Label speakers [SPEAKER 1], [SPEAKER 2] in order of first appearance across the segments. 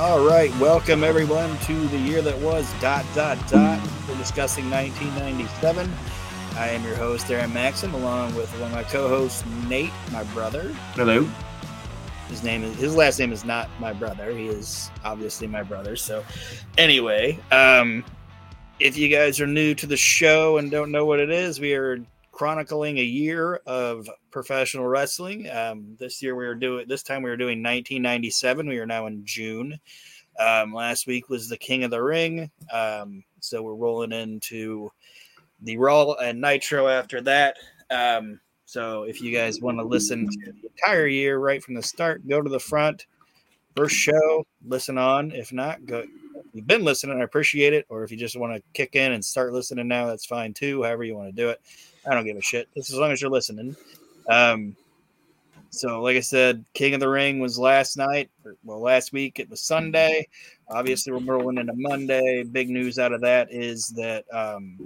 [SPEAKER 1] All right, welcome everyone to the year that was dot dot dot. We're discussing 1997. I am your host, Aron Maxson, along with one of my co-hosts, Nate, my brother.
[SPEAKER 2] Hello.
[SPEAKER 1] His name is his last name is not my brother. He is obviously my brother. So, anyway, um, if you guys are new to the show and don't know what it is, we are chronicling a year of professional wrestling. Um, this year we were doing this time we were doing 1997. We are now in June. Um, last week was the King of the Ring. Um, so we're rolling into the Raw and Nitro after that. Um, so if you guys want to listen to the entire year right from the start, go to the front. First show, listen on. If not, go. You've been listening, I appreciate it. Or if you just want to kick in and start listening now, that's fine too. However you want to do it. I don't give a shit. Just as long as you're listening. Um, so, like I said, King of the Ring was last night. Or, well, last week it was Sunday. Obviously, we're rolling into Monday. Big news out of that is that um,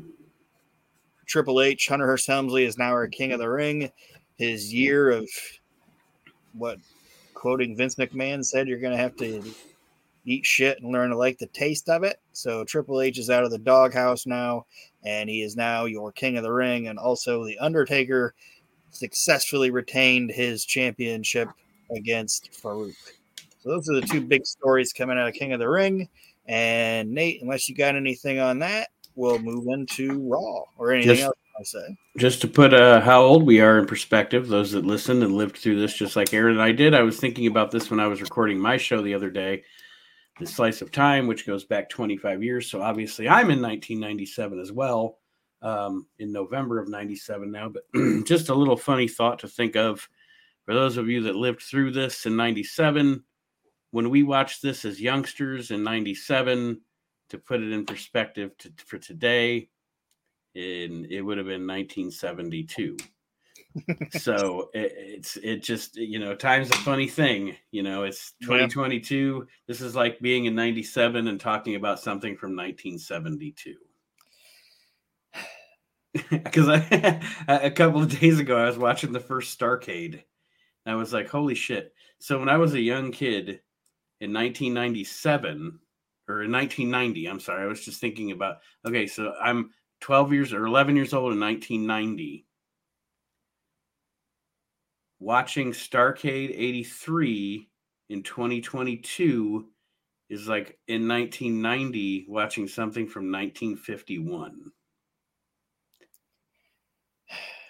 [SPEAKER 1] Triple H, Hunter Hearst Helmsley, is now our King of the Ring. His year of what, quoting Vince McMahon, said you're going to have to eat shit and learn to like the taste of it. So Triple H is out of the doghouse now, and he is now your king of the ring. And also, The Undertaker successfully retained his championship against Farouk. So those are the two big stories coming out of King of the Ring. And Nate, unless you got anything on that, we'll move into Raw or anything
[SPEAKER 2] Just-
[SPEAKER 1] else. I say.
[SPEAKER 2] Just to put uh, how old we are in perspective, those that listened and lived through this, just like Aron and I did. I was thinking about this when I was recording my show the other day, The Slice of Time, which goes back 25 years. So obviously, I'm in 1997 as well, um, in November of 97 now. But just a little funny thought to think of for those of you that lived through this in 97. When we watched this as youngsters in 97, to put it in perspective to, for today, in it would have been 1972 so it, it's it just you know time's a funny thing you know it's
[SPEAKER 1] Yeah.
[SPEAKER 2] 2022 this is like being in 97 and talking about something from 1972 because I a couple of days ago I was watching the first Starcade. And I was like, holy shit. So when I was a young kid in 1997 or in 1990, I'm sorry, I was just thinking about okay, so I'm 12 years or 11 years old in 1990. Watching Starcade 83 in 2022 is like in 1990 watching something from 1951.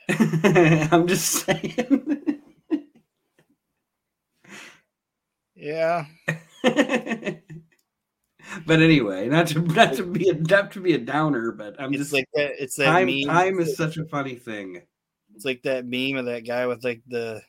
[SPEAKER 2] I'm just saying.
[SPEAKER 1] Yeah.
[SPEAKER 2] but anyway, not to not to be a not to be a downer, but I'm
[SPEAKER 1] It's
[SPEAKER 2] just
[SPEAKER 1] like that. It's that
[SPEAKER 2] time. Time is such a funny thing.
[SPEAKER 1] It's like that meme of that guy with like the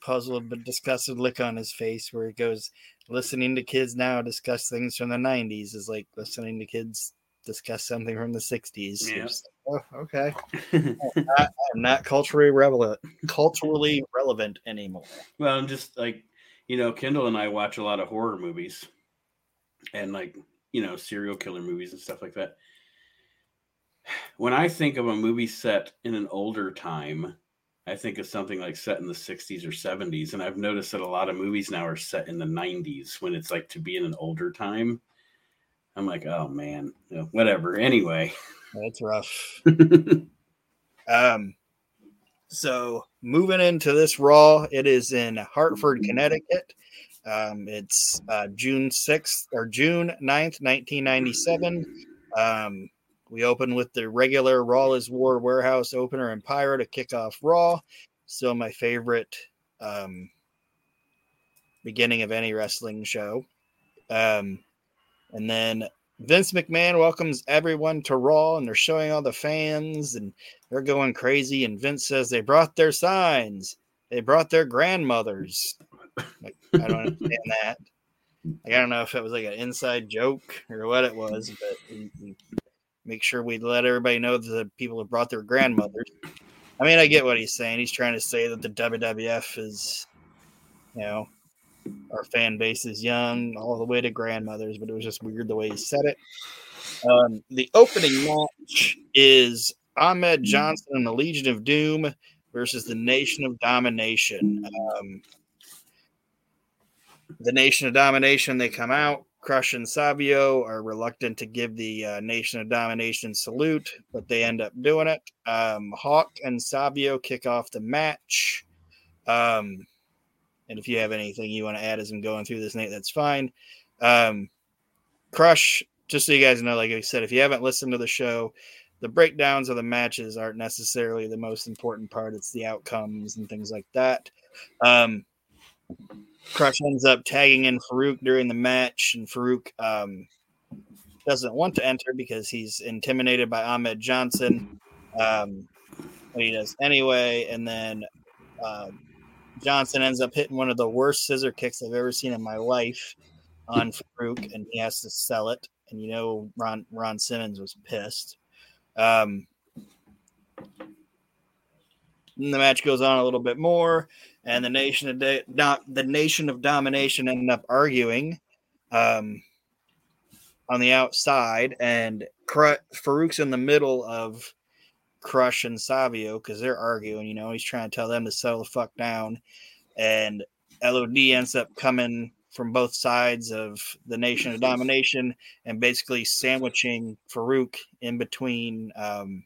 [SPEAKER 1] puzzled but disgusted look on his face where he goes, listening to kids now discuss things from the 90s is like listening to kids discuss something from the 60s.
[SPEAKER 2] Yeah.
[SPEAKER 1] like, oh, okay. I'm not culturally relevant, culturally relevant anymore.
[SPEAKER 2] well, I'm just like you know, Kendall and I watch a lot of horror movies, and like you know, serial killer movies and stuff like that. When I think of a movie set in an older time, I think of something like set in the 60s or 70s. And I've noticed that a lot of movies now are set in the 90s when it's like to be in an older time. I'm like, oh man, whatever. Anyway.
[SPEAKER 1] That's rough. Um, so moving into this Raw, it is in Hartford, Connecticut. Um, it's uh, June 6th or June 9th, 1997. Um, we open with the regular Raw is War warehouse opener and Pyro to kick off Raw. Still my favorite um, beginning of any wrestling show. Um, and then Vince McMahon welcomes everyone to Raw, and they're showing all the fans, and they're going crazy. And Vince says they brought their signs, they brought their grandmothers. Like, I don't understand that. Like, I don't know if it was like an inside joke or what it was, but he- he- make sure we let everybody know that the people have brought their grandmothers. I mean, I get what he's saying. He's trying to say that the WWF is, you know, our fan base is young all the way to grandmothers, but it was just weird the way he said it. Um, the opening match is Ahmed Johnson and the Legion of Doom versus the Nation of Domination. Um, the Nation of Domination, they come out. Crush and Savio are reluctant to give the uh, Nation of Domination salute, but they end up doing it. Um, Hawk and Savio kick off the match. Um, and if you have anything you want to add as I'm going through this, Nate, that's fine. Um, Crush, just so you guys know, like I said, if you haven't listened to the show, the breakdowns of the matches aren't necessarily the most important part. It's the outcomes and things like that. Um, Crush ends up tagging in Farouk during the match, and Farouk um, doesn't want to enter because he's intimidated by Ahmed Johnson. Um, but he does anyway, and then uh, Johnson ends up hitting one of the worst scissor kicks I've ever seen in my life on Farouk, and he has to sell it. And you know, Ron Ron Simmons was pissed. Um, the match goes on a little bit more and the nation of the nation of domination ended up arguing um, on the outside, and Cr- Farouk's in the middle of Crush and Savio because they're arguing. You know, he's trying to tell them to settle the fuck down, and LOD ends up coming from both sides of the nation of domination and basically sandwiching Farouk in between um,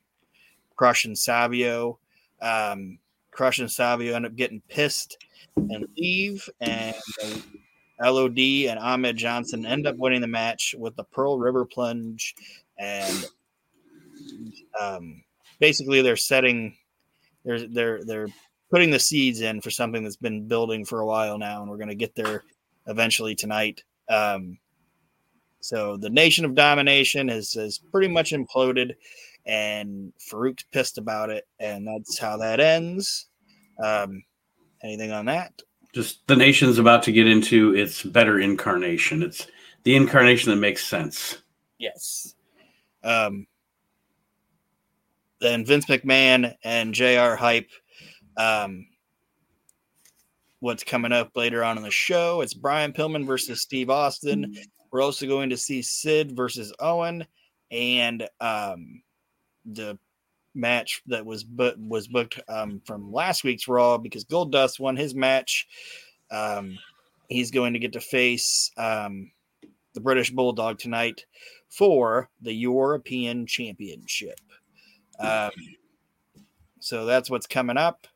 [SPEAKER 1] Crush and Savio. Um, Crush and Savio end up getting pissed and leave, and LOD and Ahmed Johnson end up winning the match with the Pearl River Plunge, and um, basically they're setting, they're they're they're putting the seeds in for something that's been building for a while now, and we're going to get there eventually tonight. Um, so the Nation of Domination has has pretty much imploded, and Farouk's pissed about it, and that's how that ends. Um, anything on that?
[SPEAKER 2] Just the nation's about to get into its better incarnation. It's the incarnation that makes sense.
[SPEAKER 1] Yes. Um, then Vince McMahon and JR Hype. Um, what's coming up later on in the show? It's Brian Pillman versus Steve Austin. We're also going to see Sid versus Owen and um, the match that was but was booked um, from last week's Raw because Goldust won his match. Um, he's going to get to face um, the British Bulldog tonight for the European Championship. Um, so that's what's coming up.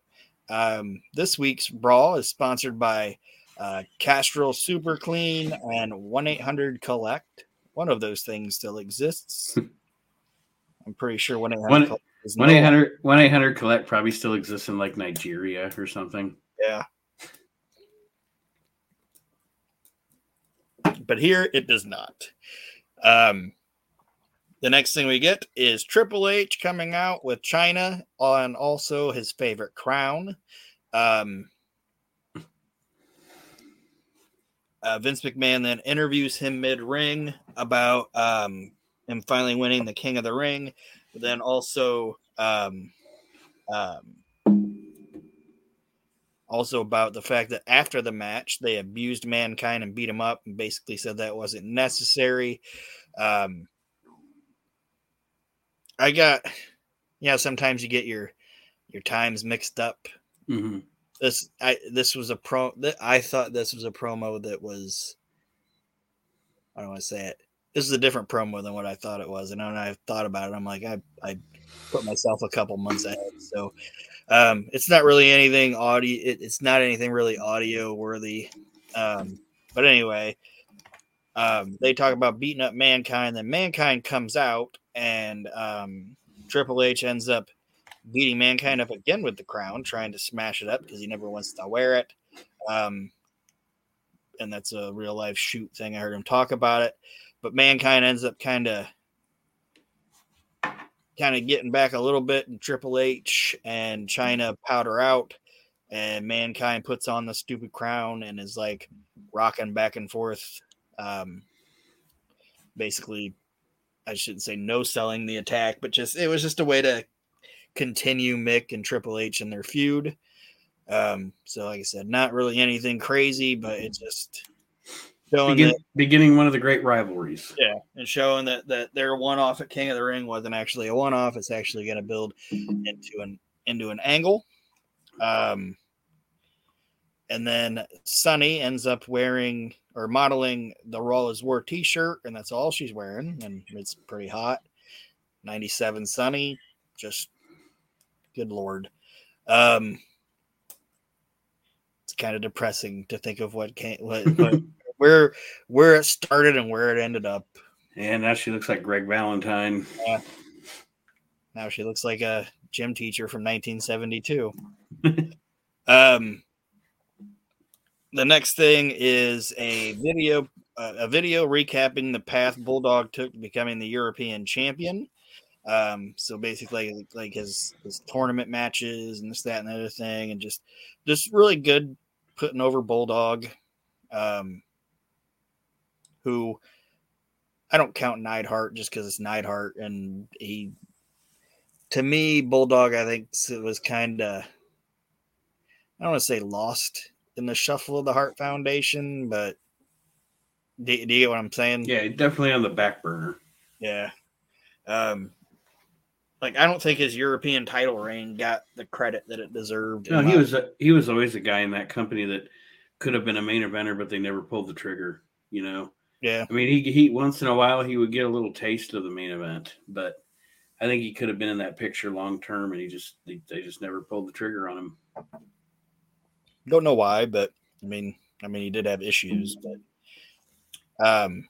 [SPEAKER 1] Um, this week's Brawl is sponsored by uh, Castrol Super Clean and 1 800 Collect. One of those things still exists. I'm pretty sure 1 800
[SPEAKER 2] one eight hundred one eight hundred collect probably still exists in like Nigeria or something.
[SPEAKER 1] Yeah. But here it does not. Um, the next thing we get is Triple H coming out with Chyna on also his favorite crown. Um, uh, Vince McMahon then interviews him mid ring about um, him finally winning the King of the Ring but then also um, um, also about the fact that after the match they abused mankind and beat him up and basically said that wasn't necessary um, i got yeah sometimes you get your your times mixed up mm-hmm. this i this was a pro i thought this was a promo that was i don't want to say it this is a different promo than what I thought it was. And when I thought about it, I'm like, I, I put myself a couple months ahead. So um, it's not really anything audio. It, it's not anything really audio worthy. Um, but anyway, um, they talk about beating up mankind. Then mankind comes out, and um, Triple H ends up beating mankind up again with the crown, trying to smash it up because he never wants to wear it. Um, and that's a real life shoot thing. I heard him talk about it but mankind ends up kind of kind of getting back a little bit and triple h and Chyna powder out and mankind puts on the stupid crown and is like rocking back and forth. Um basically i shouldn't say no selling the attack but just it was just a way to continue mick and triple h in their feud. Um so like i said not really anything crazy but it just
[SPEAKER 2] Begin, that, beginning one of the great rivalries.
[SPEAKER 1] Yeah, and showing that that their one off at King of the Ring wasn't actually a one off. It's actually going to build into an into an angle. Um, and then Sunny ends up wearing or modeling the Raw is War t-shirt, and that's all she's wearing, and it's pretty hot. 97 Sunny, just good lord. Um it's kind of depressing to think of what came what, what where where it started and where it ended up.
[SPEAKER 2] And now she looks like Greg Valentine.
[SPEAKER 1] Yeah. Now she looks like a gym teacher from 1972. um, the next thing is a video, uh, a video recapping the path Bulldog took to becoming the European champion. Um, so basically, like his his tournament matches and this, that, and the other thing, and just just really good putting over Bulldog. Um, who I don't count Neidhart just because it's Neidhart, and he, to me, Bulldog, I think it was kind of, I don't want to say lost in the shuffle of the Hart Foundation, but do, do you get what I'm saying?
[SPEAKER 2] Yeah, definitely on the back burner.
[SPEAKER 1] Yeah. Um, like I don't think his European title reign got the credit that it deserved.
[SPEAKER 2] No, he was a, he was always a guy in that company that could have been a main eventer, but they never pulled the trigger. You know.
[SPEAKER 1] Yeah.
[SPEAKER 2] I mean, he he once in a while he would get a little taste of the main event, but I think he could have been in that picture long term, and he just they, they just never pulled the trigger on him.
[SPEAKER 1] Don't know why, but I mean, I mean, he did have issues, but um.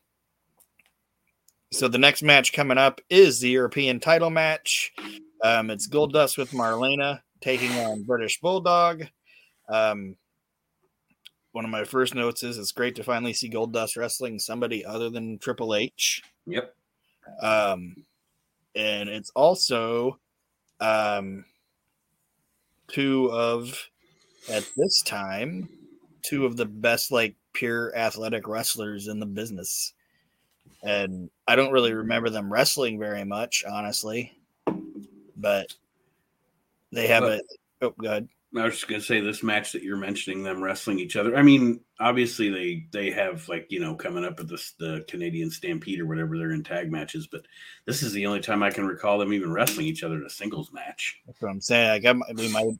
[SPEAKER 1] So the next match coming up is the European title match. Um, it's Goldust with Marlena taking on British Bulldog. Um, one of my first notes is it's great to finally see Goldust wrestling somebody other than Triple H.
[SPEAKER 2] Yep.
[SPEAKER 1] Um, and it's also um, two of at this time two of the best like pure athletic wrestlers in the business. And I don't really remember them wrestling very much, honestly. But they have
[SPEAKER 2] But-
[SPEAKER 1] a oh good.
[SPEAKER 2] I was just gonna say this match that you're mentioning them wrestling each other. I mean, obviously they they have like you know coming up at this the Canadian Stampede or whatever they're in tag matches, but this is the only time I can recall them even wrestling each other in a singles match.
[SPEAKER 1] That's what I'm saying. Like I'm, we might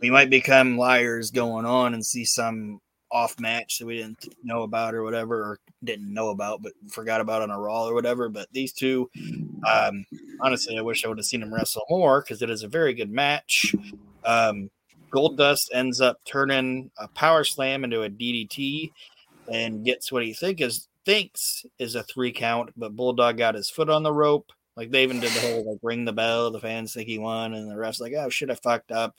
[SPEAKER 1] we might become liars going on and see some off match that we didn't know about or whatever, or didn't know about but forgot about on a Raw or whatever. But these two, um, honestly, I wish I would have seen them wrestle more because it is a very good match. Um, Goldust ends up turning a power slam into a DDT and gets what he think is thinks is a three count, but Bulldog got his foot on the rope. Like they even did the whole like ring the bell, the fans think he won, and the ref's like, oh shit, I fucked up.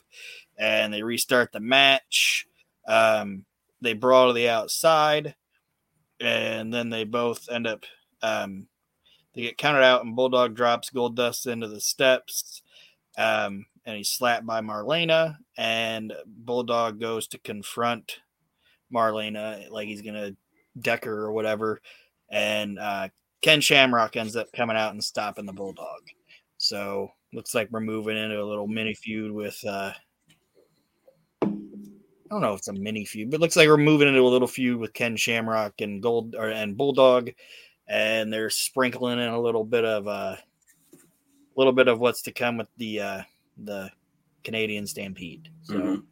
[SPEAKER 1] And they restart the match. Um, they brawl to the outside, and then they both end up um, they get counted out, and Bulldog drops Goldust into the steps. Um, and he's slapped by Marlena, and Bulldog goes to confront Marlena like he's gonna deck her or whatever. And uh, Ken Shamrock ends up coming out and stopping the Bulldog. So looks like we're moving into a little mini feud with uh, I don't know if it's a mini feud, but looks like we're moving into a little feud with Ken Shamrock and Gold or and Bulldog, and they're sprinkling in a little bit of uh, a little bit of what's to come with the uh, the Canadian Stampede. So,
[SPEAKER 2] Mhm.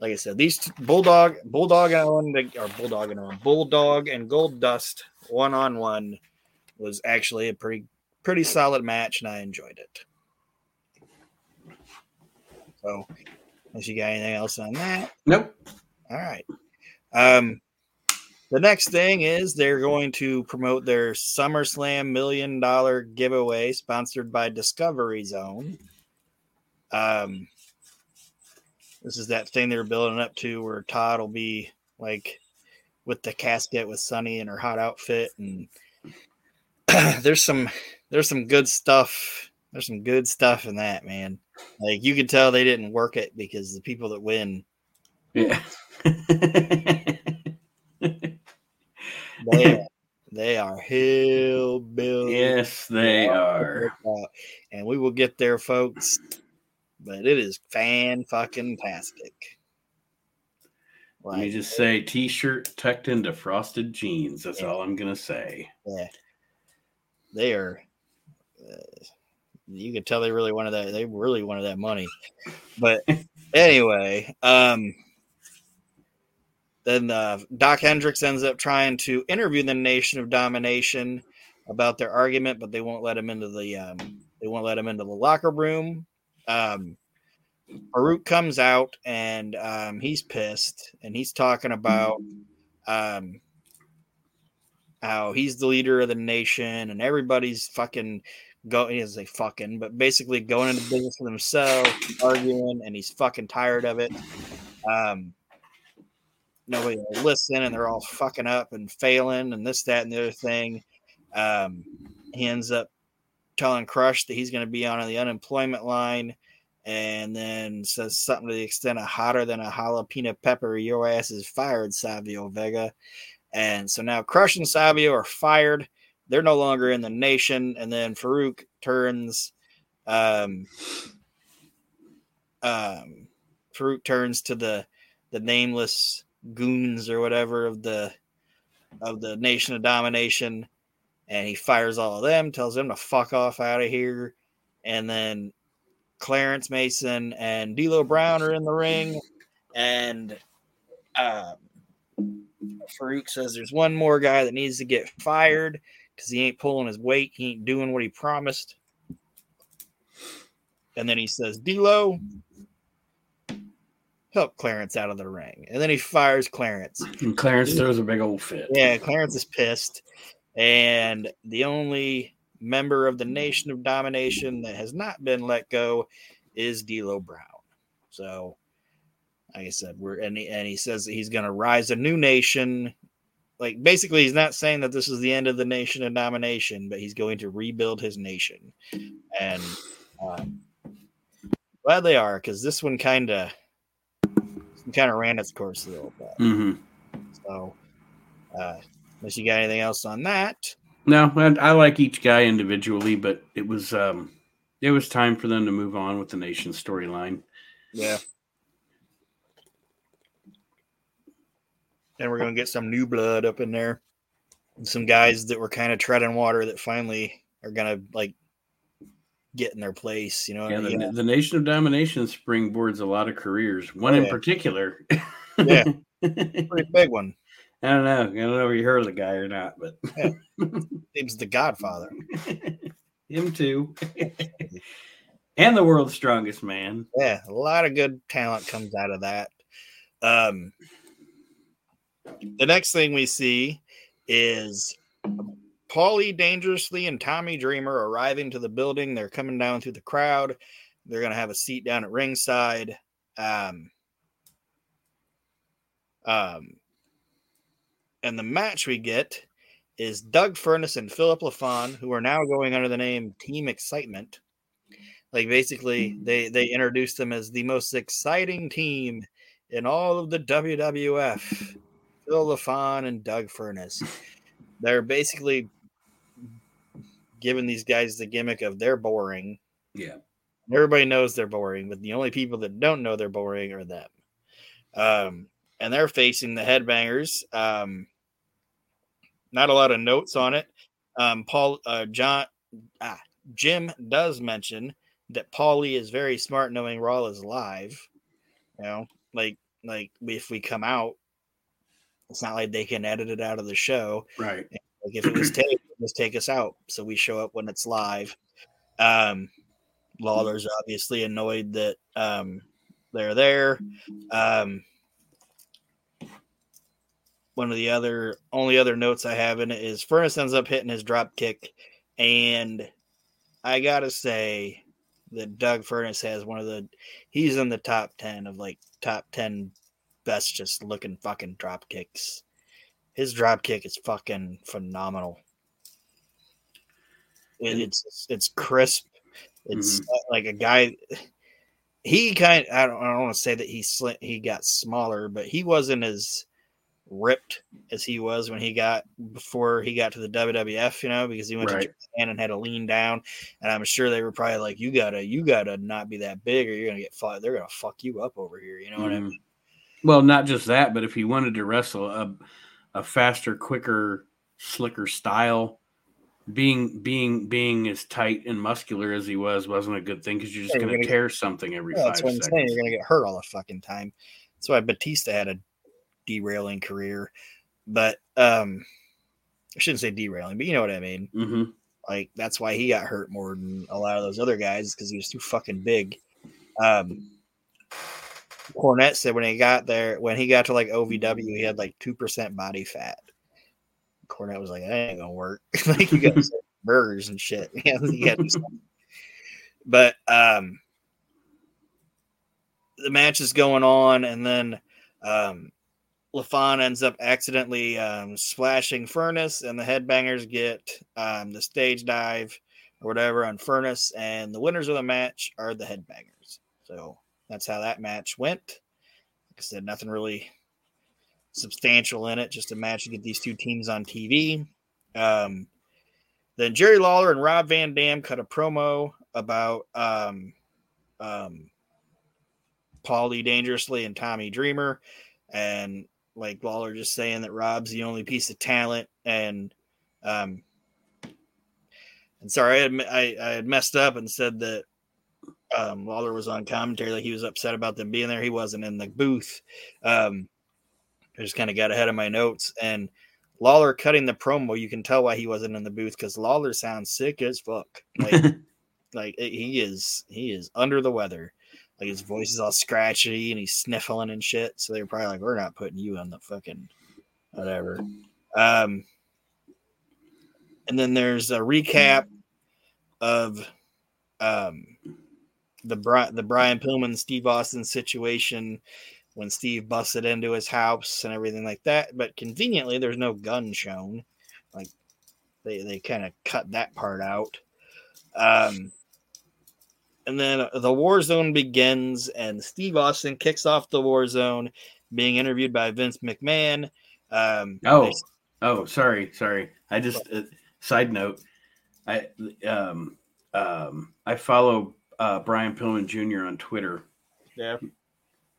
[SPEAKER 1] like I said, these Bulldog, Bulldog and Owen, or Bulldog and Owen, Bulldog and Goldust one on one was actually a pretty pretty solid match, and I enjoyed it. So, unless you got anything else on that,
[SPEAKER 2] Nope.
[SPEAKER 1] all right. Um, the next thing is they're going to promote their SummerSlam million dollar giveaway sponsored by Discovery Zone. Um, this is that thing they're building up to where Todd will be like with the casket with Sunny in her hot outfit, and there's some there's some good stuff. There's some good stuff in that man. Like you could tell they didn't work it because the people that win
[SPEAKER 2] Yeah.
[SPEAKER 1] They are, they are hillbilly.
[SPEAKER 2] yes, they are.
[SPEAKER 1] And we will get there, folks. But it is fan fucking tastic.
[SPEAKER 2] Let me just say t-shirt tucked into frosted jeans. That's all I'm gonna say.
[SPEAKER 1] yeah, they are. Uh, you could tell they really wanted that. They really wanted that money. But anyway, um, then uh, Dok Hendrix ends up trying to interview the Nation of Domination about their argument, but they won't let him into the um, they won't let him into the locker room. Um, Farouk comes out and um, he's pissed and he's talking about um, how he's the leader of the nation and everybody's fucking going is a fucking but basically going into business for themselves arguing and he's fucking tired of it. Um nobody will listen and they're all fucking up and failing and this that and the other thing. Um he ends up telling crush that he's going to be on the unemployment line and then says something to the extent of hotter than a jalapeno pepper your ass is fired savio vega and so now Crush and Savio are fired. They're no longer in the nation. And then Farouk turns um um Farouk turns to the the nameless goons or whatever of the of the nation of domination and he fires all of them, tells them to fuck off out of here. And then Clarence Mason and D'Lo Brown are in the ring, and um, Farouk says there's one more guy that needs to get fired because he ain't pulling his weight. He ain't doing what he promised. And then he says, D'Lo, help Clarence out of the ring. And then he fires Clarence.
[SPEAKER 2] And Clarence throws a big old fit.
[SPEAKER 1] Yeah, Clarence is pissed. And the only member of the Nation of Domination that has not been let go is D'Lo Brown. So like I said, we're and he, and he says that he's going to rise a new nation. Like basically, he's not saying that this is the end of the nation of domination, but he's going to rebuild his nation. And um, glad they are because this one kind of kind of ran its course a little bit.
[SPEAKER 2] Mm-hmm.
[SPEAKER 1] So, uh, unless you got anything else on that,
[SPEAKER 2] No, I, I like each guy individually, but it was um, it was time for them to move on with the nation storyline.
[SPEAKER 1] yeah. And we're gonna get some new blood up in there. And some guys that were kind of treading water that finally are gonna like get in their place. You know,
[SPEAKER 2] Yeah, the,
[SPEAKER 1] yeah.
[SPEAKER 2] the nation of domination springboards a lot of careers. One
[SPEAKER 1] Oh,
[SPEAKER 2] in particular.
[SPEAKER 1] Yeah. Pretty big one.
[SPEAKER 2] Don't know. I don't know if you heard of the guy or not, but
[SPEAKER 1] Seems the Godfather.
[SPEAKER 2] him too. and the world's strongest man.
[SPEAKER 1] Yeah, a lot of good talent comes out of that. Um, the next thing we see is Paulie Dangerously and Tommy Dreamer arriving to the building. They're coming down through the crowd. They're going to have a seat down at ringside. Um, um, and the match we get is Doug Furnas and Philip LaFon, who are now going under the name Team Excitement. Like basically, they they introduced them as the most exciting team in all of the WWF. Phil LaFon and Doug Furnas. They're basically giving these guys the gimmick of they're boring.
[SPEAKER 2] Yeah.
[SPEAKER 1] Everybody knows they're boring, but the only people that don't know they're boring are them. Um, and they're facing the headbangers. Um, not a lot of notes on it. Um, Paul, uh, John, ah, Jim does mention that Paulie is very smart, knowing Raw is live. You know, like like if we come out, it's not like they can edit it out of the show.
[SPEAKER 2] Right.
[SPEAKER 1] Like if it was taped, just take us out. So we show up when it's live. Um, Lawler's obviously annoyed that um, they're there. Um, one of the other only other notes I have in it is Furnas ends up hitting his drop kick, and I gotta say that Doug Furnas has one of the he's in the top ten of like top ten best just looking fucking drop kicks. His drop kick is fucking phenomenal. It, it's it's crisp. It's uh, like a guy. He kind. I don't. I don't want to say that he sli- he got smaller, but he wasn't as ripped as he was when he got before he got to the WWF. You know, because he went
[SPEAKER 2] Right.
[SPEAKER 1] to Japan and had to lean down, and I'm sure they were probably like, "You gotta, you gotta not be that big, or you're gonna get fucked. They're gonna fuck you up over here." You know what I
[SPEAKER 2] Mhm.
[SPEAKER 1] mean?
[SPEAKER 2] Well, not just that, but if he wanted to wrestle a, a faster, quicker, slicker style, being being being as tight and muscular as he was wasn't a good thing because you're just
[SPEAKER 1] Yeah,
[SPEAKER 2] going to
[SPEAKER 1] gonna
[SPEAKER 2] tear something every
[SPEAKER 1] Yeah,
[SPEAKER 2] five
[SPEAKER 1] that's what I'm saying.
[SPEAKER 2] seconds.
[SPEAKER 1] You're gonna get hurt all the fucking time. That's why Batista had a derailing career. But um I shouldn't say derailing, but you know what I mean.
[SPEAKER 2] hmm
[SPEAKER 1] Like that's why he got hurt more than a lot of those other guys because he was too fucking big. Um Cornette said when he got there, when he got to like OVW, he had like two percent body fat. Cornette was like, "That ain't gonna work. like you got burgers and shit." Yeah, you. But um, the match is going on, and then um, LaFon ends up accidentally um, splashing Furnas, and the headbangers get um, the stage dive or whatever on Furnas, and the winners of the match are the headbangers. So that's how that match went. Like I said, nothing really substantial in it, just a match to get these two teams on TV. Um, then Jerry Lawler and Rob Van Dam cut a promo about um, um, Paulie Dangerously and Tommy Dreamer, and like Lawler just saying that Rob's the only piece of talent, and um, and sorry, I had, I, I had messed up and said that um, Lawler was on commentary, like he was upset about them being there. He wasn't in the booth. Um, I just kind of got ahead of my notes and Lawler cutting the promo. You can tell why he wasn't in the booth because Lawler sounds sick as fuck. Like, like he is, he is under the weather. Like his voice is all scratchy and he's sniffling and shit. So they're probably like, "We're not putting you on the fucking whatever." Um, and then there's a recap of um the Bri- the Brian Pillman Steve Austin situation when Steve busted into his house and everything like that. But conveniently, there's no gun shown. Like they they kind of cut that part out. Um, and then the war zone begins, and Steve Austin kicks off the war zone, being interviewed by Vince McMahon. Um,
[SPEAKER 2] Oh,
[SPEAKER 1] they-
[SPEAKER 2] oh, sorry, sorry. I just uh, side note. I um um I follow uh, Brian Pillman Jr. on Twitter,
[SPEAKER 1] yeah,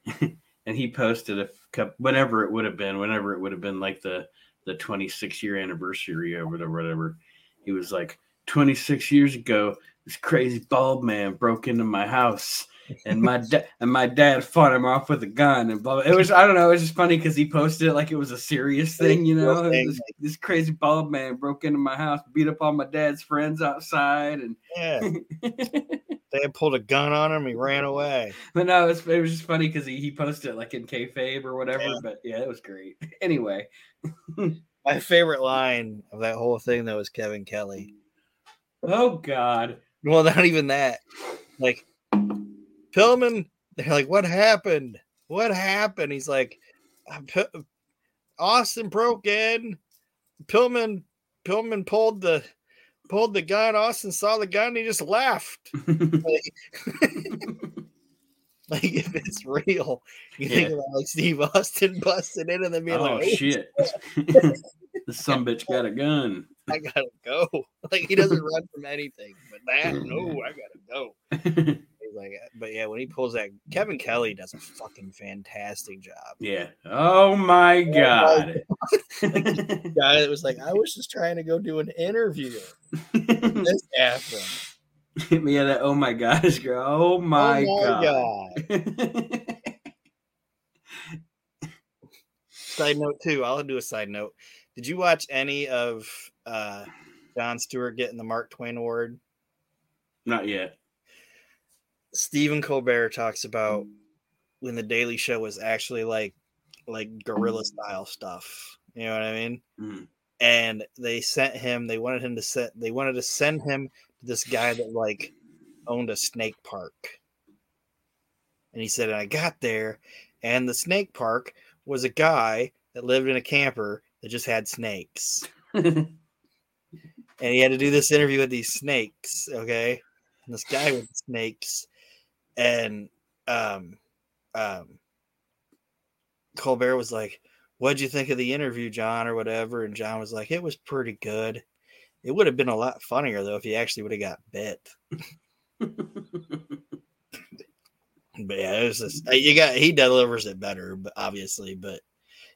[SPEAKER 2] and he posted a couple, whenever it would have been, whenever it would have been like the the 26 year anniversary or whatever, whatever. He was like, 26 years ago, this crazy bald man broke into my house. And my dad and my dad fought him off with a gun and blah, blah. It was I don't know. It was just funny because he posted it like it was a serious thing, you know. This, this crazy bald man broke into my house, beat up all my dad's friends outside, and
[SPEAKER 1] yeah. they had pulled a gun on him. He ran away.
[SPEAKER 2] but no, it was, it was just funny because he, he posted it like in kayfabe or whatever.
[SPEAKER 1] Yeah.
[SPEAKER 2] But yeah, it was great. Anyway,
[SPEAKER 1] My favorite line of that whole thing though was Kevin Kelly.
[SPEAKER 2] Oh god,
[SPEAKER 1] Well, not even that. Like Pillman, they're like, "What happened? What happened?" He's like, "Uh, "Austin broke in. Pillman, Pillman pulled the pulled the gun. Austin saw the gun. And he just laughed. Like if it's real, you think
[SPEAKER 2] Yeah.
[SPEAKER 1] about like Steve Austin busting in and then being
[SPEAKER 2] oh
[SPEAKER 1] like, "Hey,
[SPEAKER 2] shit, the some bitch got a gun.
[SPEAKER 1] I gotta go." Like he doesn't run from anything, but that no, I gotta go. He's like, but yeah, when he pulls that, Kevin Kelly does a fucking fantastic job.
[SPEAKER 2] yeah. Oh my
[SPEAKER 1] my
[SPEAKER 2] god.
[SPEAKER 1] Guy that was like, I was just trying to go do an interview. This happened.
[SPEAKER 2] yeah, that oh my gosh, girl. Oh my,
[SPEAKER 1] oh my
[SPEAKER 2] god.
[SPEAKER 1] god. Side note too. I'll do a side note. Did you watch any of uh Jon Stewart getting the Mark Twain Award?
[SPEAKER 2] Not yet.
[SPEAKER 1] Stephen Colbert talks about when the Daily Show was actually like like guerrilla style stuff. You know what I mean?
[SPEAKER 2] Mm.
[SPEAKER 1] And they sent him. They wanted him to set. They wanted to send him to this guy that like owned a snake park. And he said, I got there, and the snake park was a guy that lived in a camper that just had snakes. and he had to do this interview with these snakes okay? And this guy with snakes. And um um colbert was like what'd you think of the interview john or whatever? And john was like it was pretty good. It would have been a lot funnier though if he actually would have got bit. But yeah it was just uh, you got he delivers it better but obviously but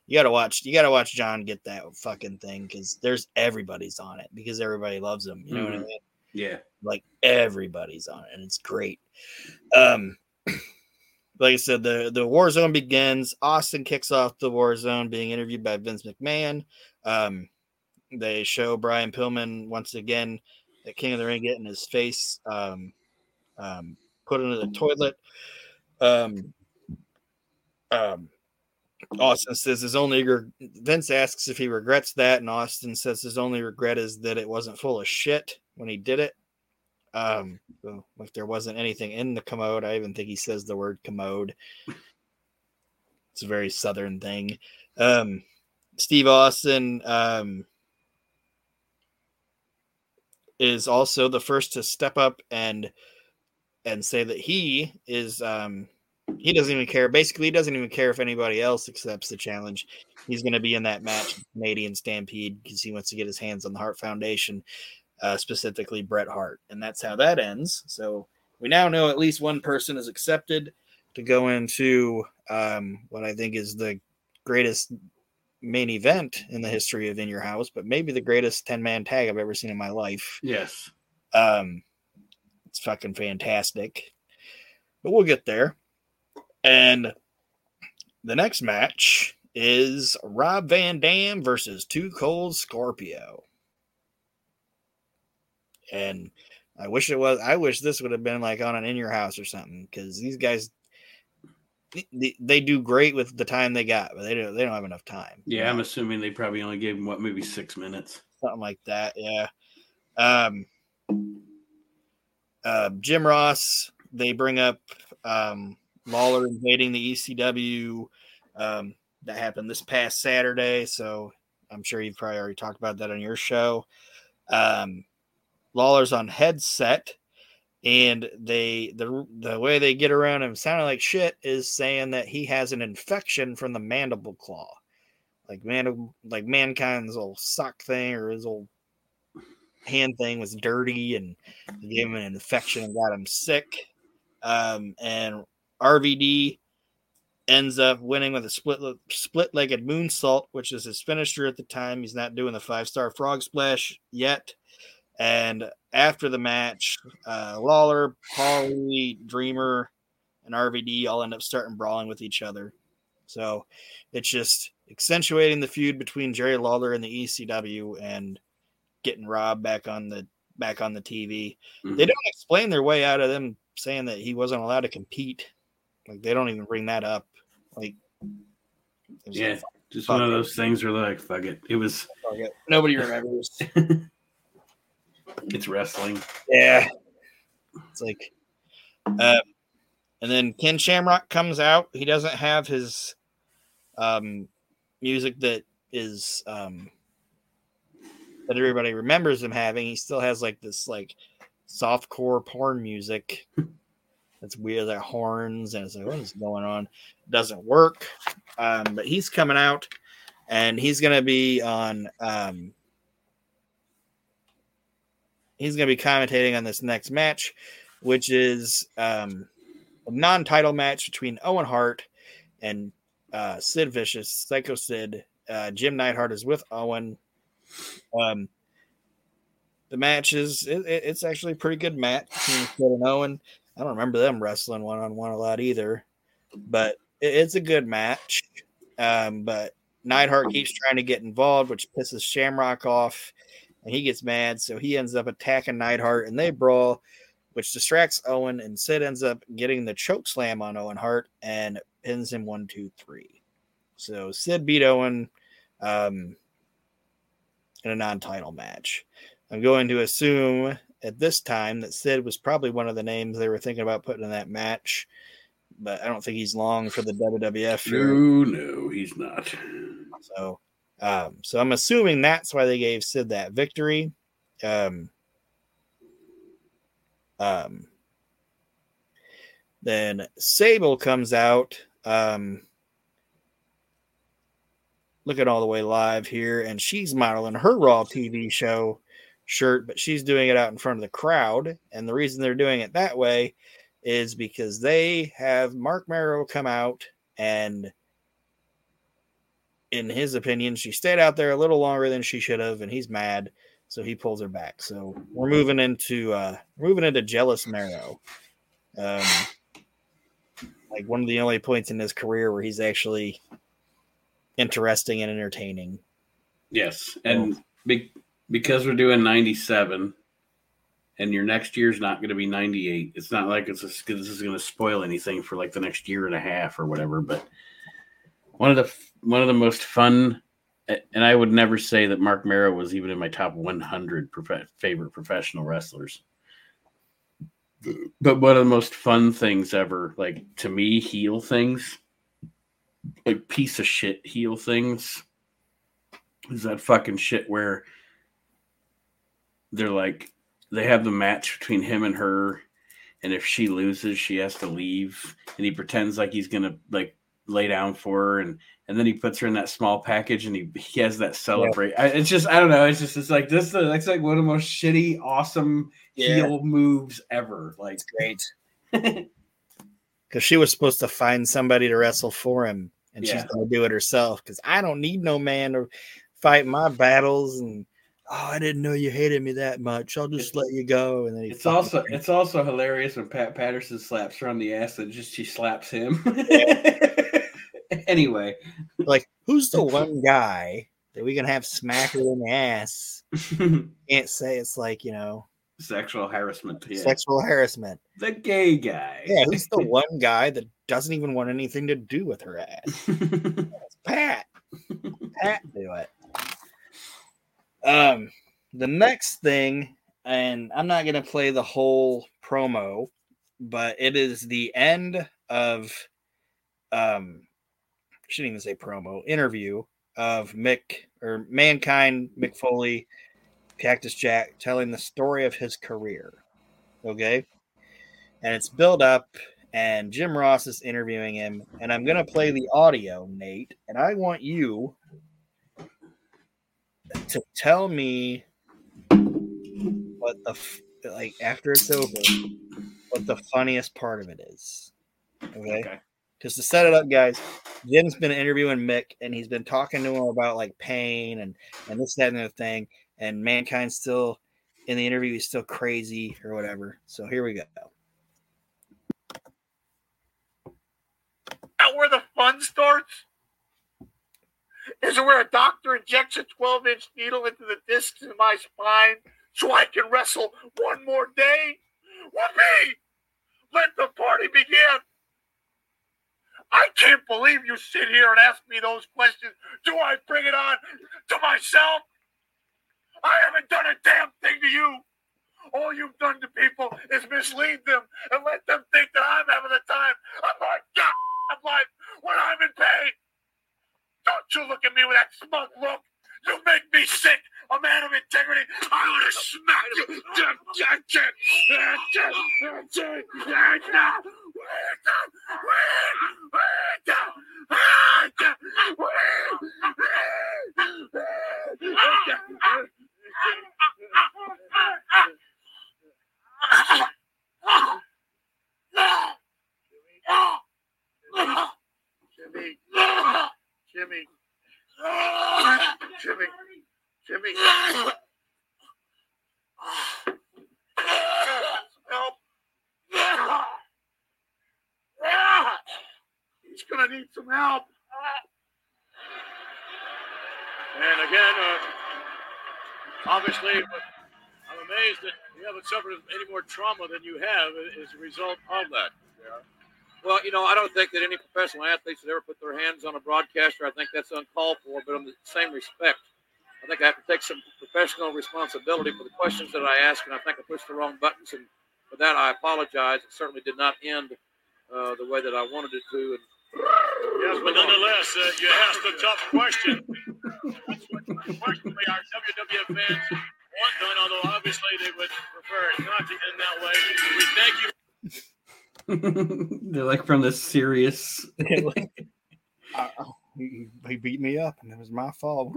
[SPEAKER 1] you gotta watch you gotta watch john get that fucking thing because there's everybody's on it because everybody loves him you know what i
[SPEAKER 2] Mhm.
[SPEAKER 1] mean
[SPEAKER 2] yeah.
[SPEAKER 1] like everybody's on it and it's great um like I said, the the war zone begins. Austin kicks off the war zone, being interviewed by Vince McMahon. Um, they show Brian Pillman once again the King of the Ring getting his face um, um, put into the toilet. Um, um, Austin says his only re- Vince asks if he regrets that, and Austin says his only regret is that it wasn't full of shit when he did it. Um, if there wasn't anything in the commode, I even think he says the word commode. It's a very southern thing. Um, Steve Austin um, is also the first to step up and and say that he is um, he doesn't even care. Basically, he doesn't even care if anybody else accepts the challenge. He's going to be in that match, Canadian Stampede, because he wants to get his hands on the Hart Foundation, uh, specifically Bret Hart, and that's how that ends. So we now know at least one person is accepted to go into um, what I think is the greatest main event in the history of In Your House, but maybe the greatest ten man tag I've ever seen in my life.
[SPEAKER 2] Yes.
[SPEAKER 1] Um, it's fucking fantastic. But we'll get there. And the next match is Rob Van Dam versus Two Cold Scorpio. And I wish it was, I wish this would have been like on an in your house or something because these guys, they, they do great with the time they got, but they don't, they don't have enough time.
[SPEAKER 2] Yeah, I'm assuming they probably only gave him what, maybe six minutes.
[SPEAKER 1] Something like that. Yeah. Um, uh, Jim Ross, they bring up um, Lawler invading the ECW. Um, that happened this past Saturday, so I'm sure you've probably already talked about that on your show. Um, Lawler's on headset, and they the the way they get around him sounding like shit is saying that he has an infection from the mandible claw, like man like mankind's old sock thing or his old hand thing was dirty and gave him an infection and got him sick. Um, and RVD ends up winning with a split split legged moonsault, which is his finisher at the time. He's not doing the five star frog splash yet. And after the match, uh, Lawler, Paulie, Dreamer, and RVD all end up starting brawling with each other. So it's just accentuating the feud between Jerry Lawler and the ECW and getting Rob back on the back on the TV. Mm-hmm. They don't explain their way out of them saying that he wasn't allowed to compete. Like they don't even bring that up. Like
[SPEAKER 2] yeah, like, just one of those things where like fuck it. It was
[SPEAKER 1] it. nobody remembers.
[SPEAKER 2] it's wrestling.
[SPEAKER 1] Yeah, it's like, uh, and then Ken Shamrock comes out. He doesn't have his um music that is um that everybody remembers him having. He still has like this like soft core porn music. That's weird, like horns, and it's like, what is going on? doesn't work. Um, but he's coming out, and he's gonna be on. Um, he's gonna be commentating on this next match, which is um, a non-title match between Owen Hart and uh, Sid Vicious, Psycho Sid. Uh, Jim Neidhart is with Owen. Um, the match is it, it's actually a pretty good match between Sid and Owen. I don't remember them wrestling one on one a lot either, but it, it's a good match. Um, but Neidhart keeps trying to get involved, which pisses Shamrock off, and he gets mad, so he ends up attacking Neidhart, and they brawl, which distracts Owen, and Sid ends up getting the choke slam on Owen Hart and pins him one, two, three. So Sid beat Owen. Um, in a non-title match. I'm going to assume at this time that Sid was probably one of the names they were thinking about putting in that match, but I don't think he's long for the WWF.
[SPEAKER 2] No, no, he's not.
[SPEAKER 1] So, um, so I'm assuming that's why they gave Sid that victory. Um, um, then Sable comes out. Um, looking all the way live here, and she's modeling her Raw TV show shirt, but she's doing it out in front of the crowd. And the reason they're doing it that way is because they have Mark Mero come out and in his opinion, she stayed out there a little longer than she should have, and he's mad, so he pulls her back. So we're moving into uh moving into jealous Mero. Um like one of the only points in his career where he's actually interesting and entertaining.
[SPEAKER 2] Yes, and be, because we're doing 97 and your next year's not going to be 98 it's not like it's a, this is going to spoil anything for like the next year and a half or whatever but one of the one of the most fun and i would never say that Marc Mero was even in my top 100 prof- favorite professional wrestlers. But one of the most fun things ever like to me heel things like piece of shit heel things is that fucking shit where they're like they have the match between him and her and if she loses she has to leave and he pretends like he's gonna like lay down for her and and then he puts her in that small package and he, he has that celebrate yeah. I, it's just i don't know it's just it's like this uh, it's like one of the most shitty awesome yeah. heel moves ever like
[SPEAKER 1] it's great because she was supposed to find somebody to wrestle for him and yeah. she's gonna do it herself because i don't need no man to fight my battles and oh, I didn't know you hated me that much. I'll just let you go. And then
[SPEAKER 2] it's also it's also hilarious when Pat Patterson slaps her on the ass and just she slaps him. anyway,
[SPEAKER 1] like who's the one guy that we can have smack her in the ass? Can't say it's like you know
[SPEAKER 2] sexual harassment.
[SPEAKER 1] Yeah. Sexual harassment.
[SPEAKER 2] The gay guy.
[SPEAKER 1] Yeah, who's the one guy that doesn't even want anything to do with her ass? Pat. Pat do it. Um, the next thing, and I'm not gonna play the whole promo, but it is the end of um I shouldn't even say promo interview of Mick or Mankind Mick Foley, Cactus Jack telling the story of his career. Okay. And it's built up, and Jim Ross is interviewing him. And I'm gonna play the audio, Nate, and I want you to tell me what the like after it's over, what the funniest part of it is. Okay. okay. To set it up, guys, Jim's been interviewing Mick and he's been talking to him about like pain and and this, that, and the other thing. And mankind's still in the interview, he's still crazy or whatever. So here we go.
[SPEAKER 3] Now where the fun starts? Is it where a doctor injects a 12 inch needle into the discs in my spine so I can wrestle one more day? Whoopee! Let the party begin! I can't believe you sit here and ask me those questions. Do I bring it on to myself? I haven't done a damn thing to you. All you've done to people is mislead them and let them think that I'm having the time of my God life when I'm in pain. Don't you look at me with that smug look. You make me sick. A man of integrity. I want to smack you. Jimmy. Jimmy. Jimmy. Jimmy. Help. He's going to need some help. And again, uh, obviously, I'm amazed that you haven't suffered any more trauma than you have as a result of that. Yeah.
[SPEAKER 4] Well, you know, I don't think that any professional athletes should ever put their hands on a broadcaster. I think that's uncalled for. But in the same respect, I think I have to take some professional responsibility for the questions that I ask, and I think I pushed the wrong buttons. And for that, I apologize. It certainly did not end uh, the way that I wanted it to. And,
[SPEAKER 3] yes, but nonetheless, uh, you asked a tough question. Unfortunately, our WWF fans want done, although obviously they would prefer it not to end that way. We thank you.
[SPEAKER 2] They're like from the serious.
[SPEAKER 1] uh, he, he, beat me up, and it was my fault.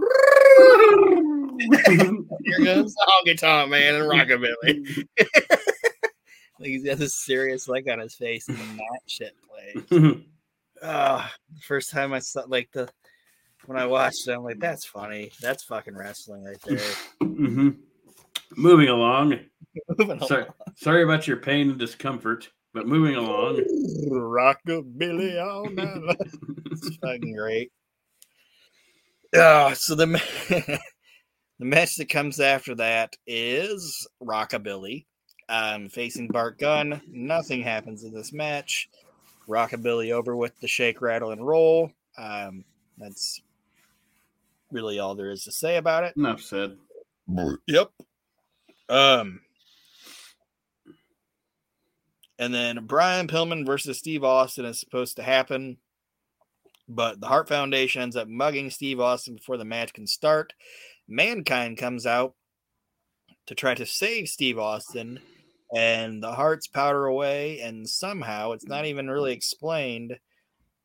[SPEAKER 1] Here goes the honky tonk man and rockabilly. like he's got this serious look on his face, and that shit plays. uh, first time I saw like the when I watched it, I'm like, that's funny. That's fucking wrestling right there.
[SPEAKER 2] Mm-hmm. Moving along. Moving sorry, along. sorry about your pain and discomfort. But moving along,
[SPEAKER 1] Rockabilly all night. it's fucking great. Uh, so the the match that comes after that is Rockabilly um, facing Bart Gunn. Nothing happens in this match. Rockabilly over with the shake, rattle, and roll. Um, that's really all there is to say about it.
[SPEAKER 2] enough said.
[SPEAKER 1] Yep. Um, and then Brian Pillman versus Steve Austin is supposed to happen, but the Hart Foundation ends up mugging Steve Austin before the match can start. Mankind comes out to try to save Steve Austin, and the Harts powder away, and somehow it's not even really explained.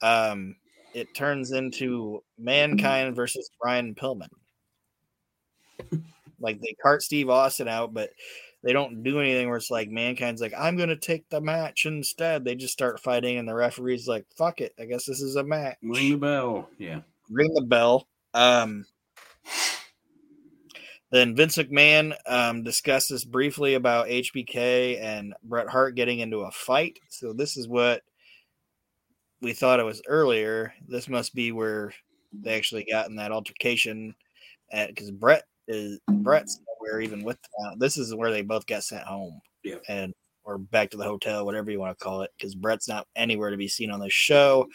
[SPEAKER 1] Um, it turns into Mankind versus Brian Pillman. Like they cart Steve Austin out, but they don't do anything where it's like Mankind's like, I'm gonna take the match instead. They just start fighting, and the referee's like, fuck it. I guess this is a match.
[SPEAKER 2] Ring the bell. Yeah.
[SPEAKER 1] Ring the bell. Um then Vince McMahon um, discusses briefly about HBK and Bret Hart getting into a fight. So this is what we thought it was earlier. This must be where they actually got in that altercation because Bret is Bret's nowhere even with this is where they both got sent home.
[SPEAKER 2] Yeah.
[SPEAKER 1] And or back to the hotel, whatever you want to call it, because Bret's not anywhere to be seen on the show.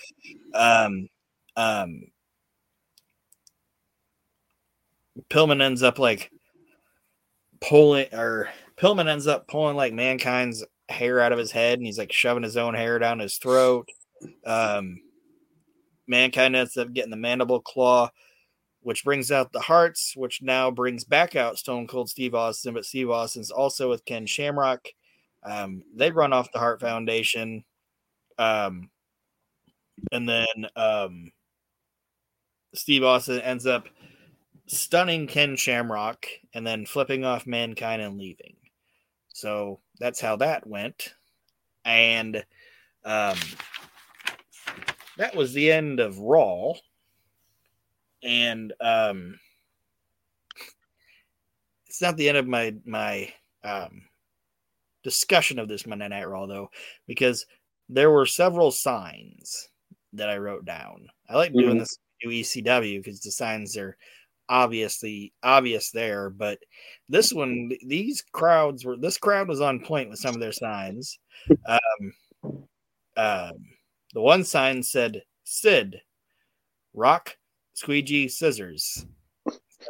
[SPEAKER 1] Um, um, Pillman ends up like pulling, or Pillman ends up pulling like mankind's hair out of his head, and he's like shoving his own hair down his throat. Um, mankind ends up getting the mandible claw, which brings out the Harts, which now brings back out Stone Cold Steve Austin, but Steve Austin's also with Ken Shamrock. Um, they run off the Hart Foundation. Um, and then um, Steve Austin ends up stunning Ken Shamrock and then flipping off Mankind and leaving. So that's how that went. And um, that was the end of Raw. And um, it's not the end of my my um, discussion of this Monday Night Raw though, because there were several signs that I wrote down. I like doing
[SPEAKER 5] Mhm.
[SPEAKER 1] this new ECW because the signs are obviously obvious there, but this one, these crowds were this crowd was on point with some of their signs. Um, um, the one sign said Sid, rock, squeegee, scissors.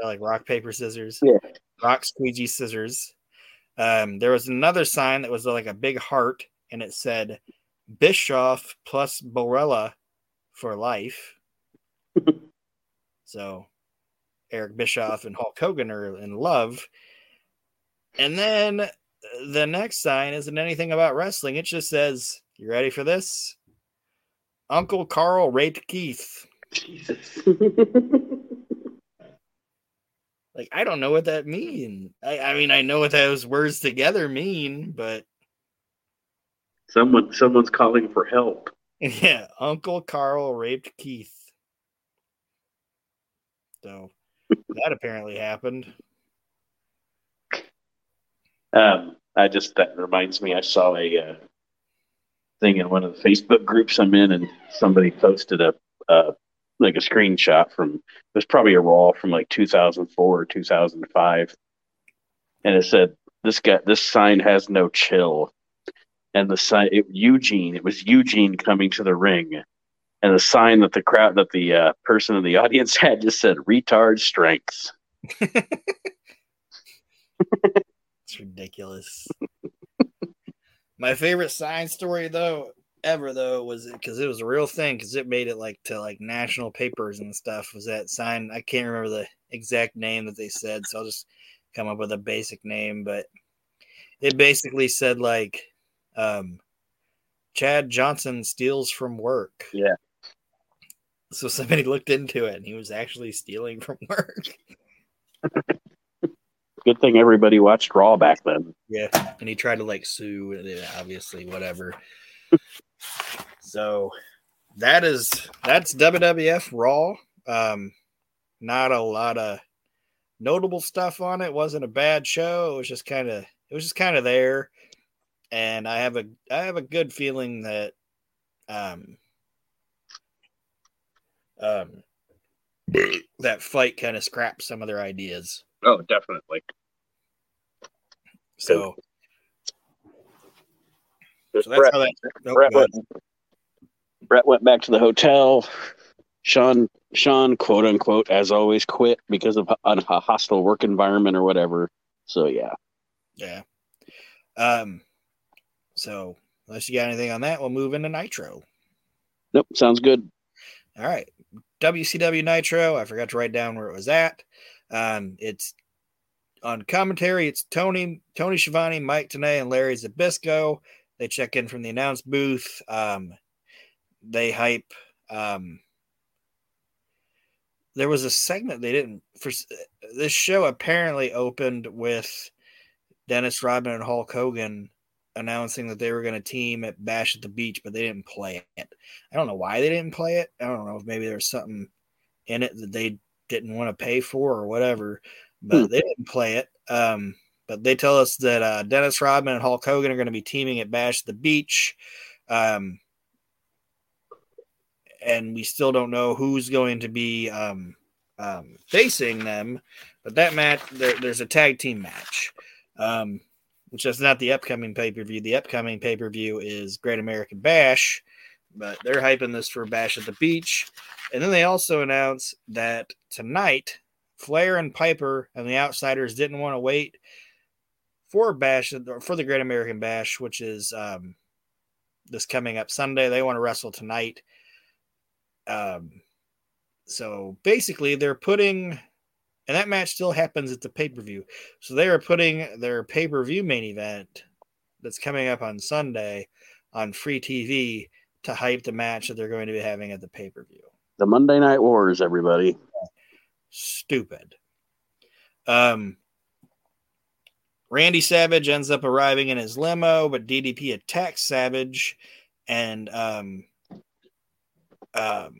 [SPEAKER 1] Like rock, paper, scissors.
[SPEAKER 5] Yeah.
[SPEAKER 1] Rock, squeegee, scissors. Um, there was another sign that was like a big heart, and it said Bischoff plus Bollea for life. so Eric Bischoff and Hulk Hogan are in love. And then the next sign isn't anything about wrestling. It just says, You ready for this? Uncle Carl raped Keith.
[SPEAKER 5] Jesus.
[SPEAKER 1] Like, I don't know what that means. I, I mean, I know what those words together mean, but
[SPEAKER 5] Someone, someone's calling for help.
[SPEAKER 1] yeah, Uncle Carl raped Keith. So that apparently happened.
[SPEAKER 5] Um, I just that reminds me. I saw a uh, thing in one of the Facebook groups I'm in, and somebody posted a uh, like a screenshot from. It was probably a raw from like 2004 or 2005, and it said, "This guy, this sign has no chill." And the sign, it, Eugene, it was Eugene coming to the ring, and the sign that the crowd, that the uh, person in the audience had, just said "retard strength."
[SPEAKER 1] It's ridiculous. My favorite sign story though ever though was it because it was a real thing because it made it like to like national papers and stuff. Was that sign? I can't remember the exact name that they said, so I'll just come up with a basic name. But it basically said like, um, Chad Johnson steals from work.
[SPEAKER 5] Yeah.
[SPEAKER 1] So somebody looked into it and he was actually stealing from work.
[SPEAKER 5] Good thing everybody watched Raw back then.
[SPEAKER 1] Yeah, and he tried to like sue, and obviously whatever. So that is that's WWF Raw. Um, not a lot of notable stuff on it. wasn't a bad show. It was just kind of it was just kind of there. and I have a I have a good feeling that um um that fight kind of scraps some of their ideas.
[SPEAKER 2] Oh, definitely.
[SPEAKER 1] So, so that's
[SPEAKER 2] Bret,
[SPEAKER 1] how that. oh, Bret, ahead.
[SPEAKER 2] went, Bret went back to the hotel. Shawn, Shawn, quote unquote, as always, quit because of a, hostile work environment or whatever. So yeah,
[SPEAKER 1] Yeah. Um. So, unless you got anything on that, we'll move into Nitro.
[SPEAKER 2] nope, sounds good.
[SPEAKER 1] All right. WCW Nitro. I forgot to write down where it was at. Um, it's on commentary. It's Tony, Tony Schiavone, Mike Tenay, and Larry Zbyszko. They check in from the announce booth. Um, they hype. Um, there was a segment they didn't for this show apparently opened with Dennis Rodman and Hulk Hogan announcing that they were going to team at Bash at the Beach, but they didn't play it. I don't know why they didn't play it. I don't know if maybe there was something in it that they didn't want to pay for or whatever, but
[SPEAKER 2] Hmm.
[SPEAKER 1] they didn't play it. Um, but they tell us that uh, Dennis Rodman and Hulk Hogan are going to be teaming at Bash at the Beach. Um, and we still don't know who's going to be um, um, facing them. But that match, there, there's a tag team match, um, which is not the upcoming pay per view. The upcoming pay per view is Great American Bash, but they're hyping this for Bash at the Beach. And then they also announced that tonight, Flair and Piper and the Outsiders didn't want to wait for Bash for the Great American Bash, which is um, this coming up Sunday. They want to wrestle tonight. Um, so basically, they're putting, and that match still happens at the pay per view. So they are putting their pay per view main event that's coming up on Sunday on free TV to hype the match that they're going to be having at the pay per view.
[SPEAKER 2] The Monday Night Wars, everybody.
[SPEAKER 1] Stupid. Um, Randy Savage ends up arriving in his limo, but DDP attacks Savage, and um, um,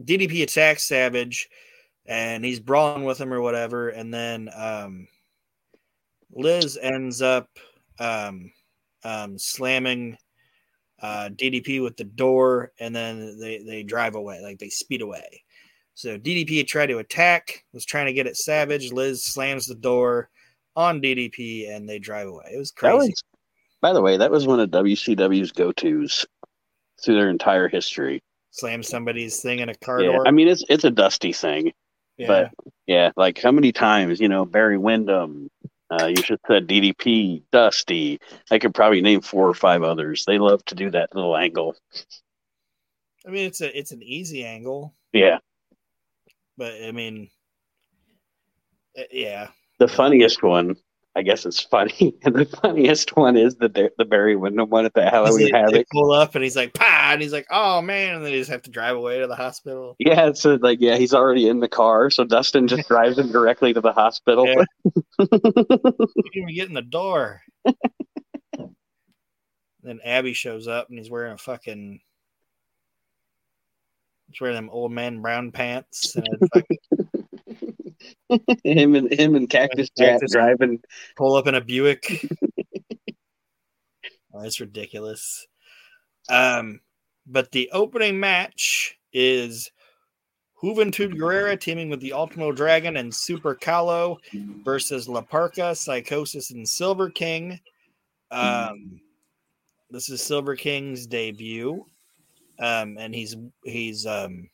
[SPEAKER 1] DDP attacks Savage, and he's brawling with him or whatever, and then um, Liz ends up um, um, slamming uh, DDP with the door, and then they they drive away, like they speed away. So DDP tried to attack, was trying to get at Savage. Liz slams the door on DDP, and they drive away. It was
[SPEAKER 2] That
[SPEAKER 1] crazy.
[SPEAKER 2] was, by the way, that was one of WCW's go tos through their entire history.
[SPEAKER 1] Slam somebody's thing in a car
[SPEAKER 2] Yeah,
[SPEAKER 1] door.
[SPEAKER 2] I mean it's it's a dusty thing,
[SPEAKER 1] yeah.
[SPEAKER 2] but yeah, like how many times you know Barry Windham, uh, you should said DDP, Dusty. I could probably name four or five others. They love to do that little angle.
[SPEAKER 1] I mean it's a it's an easy angle,
[SPEAKER 2] Yeah,
[SPEAKER 1] but I mean, uh, yeah,
[SPEAKER 2] the funniest one. I guess it's funny. And the funniest one is the the Barry Windham one at the Halloween
[SPEAKER 1] they
[SPEAKER 2] Havoc.
[SPEAKER 1] pull up and he's like, "Pa!" and he's like, "Oh man!" and they just have to drive away to the hospital.
[SPEAKER 2] Yeah, so like yeah, he's already in the car, so Dustin just drives him directly to the hospital.
[SPEAKER 1] Yeah. Even get in the door. then Abby shows up and he's wearing a fucking. He's wearing them old man brown pants and a fucking
[SPEAKER 2] him and him and Cactus Jack
[SPEAKER 1] Cactus-
[SPEAKER 2] driving.
[SPEAKER 1] pull up in a Buick. oh, that's ridiculous. Um, but the opening match is Juventud Guerrera teaming with the Ultimo Dragon and Super Calo versus La Parca, Psychosis, and Silver King. Um, this is Silver King's debut, um, and he's he's um,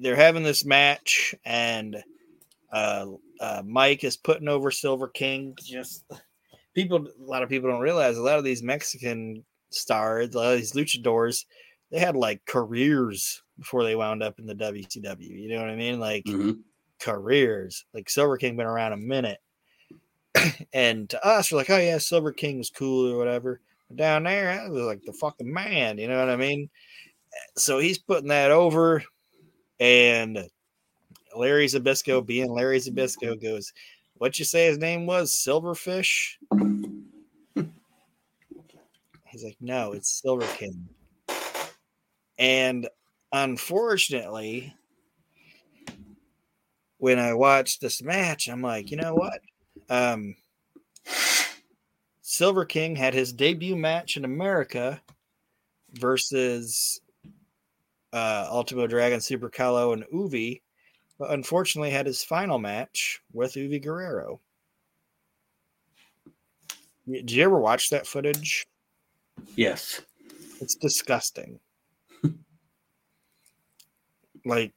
[SPEAKER 1] they're having this match, and uh, uh, Mike is putting over Silver King. Just people, a lot of people don't realize a lot of these Mexican stars, a lot of these luchadors, they had like careers before they wound up in the WCW. You know what I mean? Like
[SPEAKER 6] Mhm.
[SPEAKER 1] careers. Like Silver King been around a minute. and to us, we're like, oh yeah, Silver King was cool or whatever. But down there, I was like the fucking man. You know what I mean? So he's putting that over, and Larry Zbyszko, being Larry Zbyszko, goes, "What you say his name was? Silverfish." He's like, "No, it's Silver King." And unfortunately, when I watched this match, I'm like, you know what? Um, Silver King had his debut match in America versus uh, Ultimo Dragon, Super Calo, and Juvi, but unfortunately had his final match with Juvi Guerrero. Did you ever watch that footage?
[SPEAKER 2] Yes.
[SPEAKER 1] It's disgusting. like,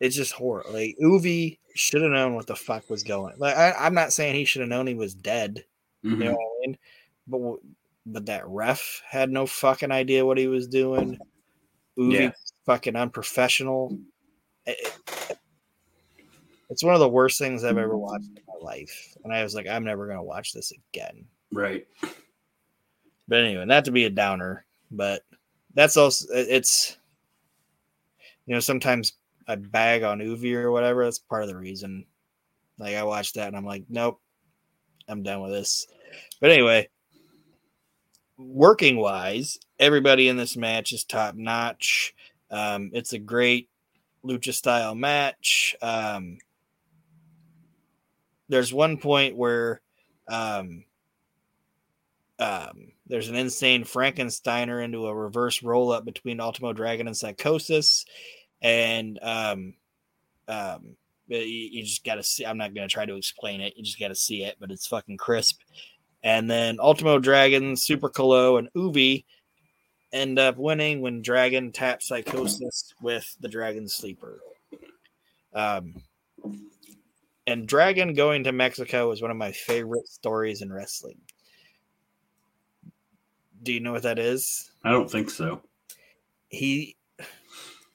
[SPEAKER 1] it's just horrible. Like, Juvi should have known what the fuck was going. Like, I, I'm not saying he should have known he was dead.
[SPEAKER 2] Mhm.
[SPEAKER 1] You know what I mean? But but that ref had no fucking idea what he was doing. Juvi
[SPEAKER 2] Yeah.
[SPEAKER 1] fucking unprofessional. It- it- it's one of the worst things I've ever watched in my life, and I was like, I'm never gonna watch this again.
[SPEAKER 2] Right.
[SPEAKER 1] But anyway, not to be a downer, but that's also it's you know sometimes I bag on Juvi or whatever. That's part of the reason. Like I watched that and I'm like, nope, I'm done with this. But anyway, working wise, everybody in this match is top notch. Um, it's a great lucha style match. Um, there's one point where um, um, there's an insane Frankensteiner into a reverse roll up between Ultimo Dragon and Psychosis, and um, um, you, you just got to see. I'm not going to try to explain it. You just got to see it, but it's fucking crisp. And then Ultimo Dragon, Super Calo, and Juvi end up winning when Dragon taps Psychosis with the Dragon Sleeper. Um, and Dragon going to Mexico is one of my favorite stories in wrestling. Do you know what that is?
[SPEAKER 2] I don't think so.
[SPEAKER 1] he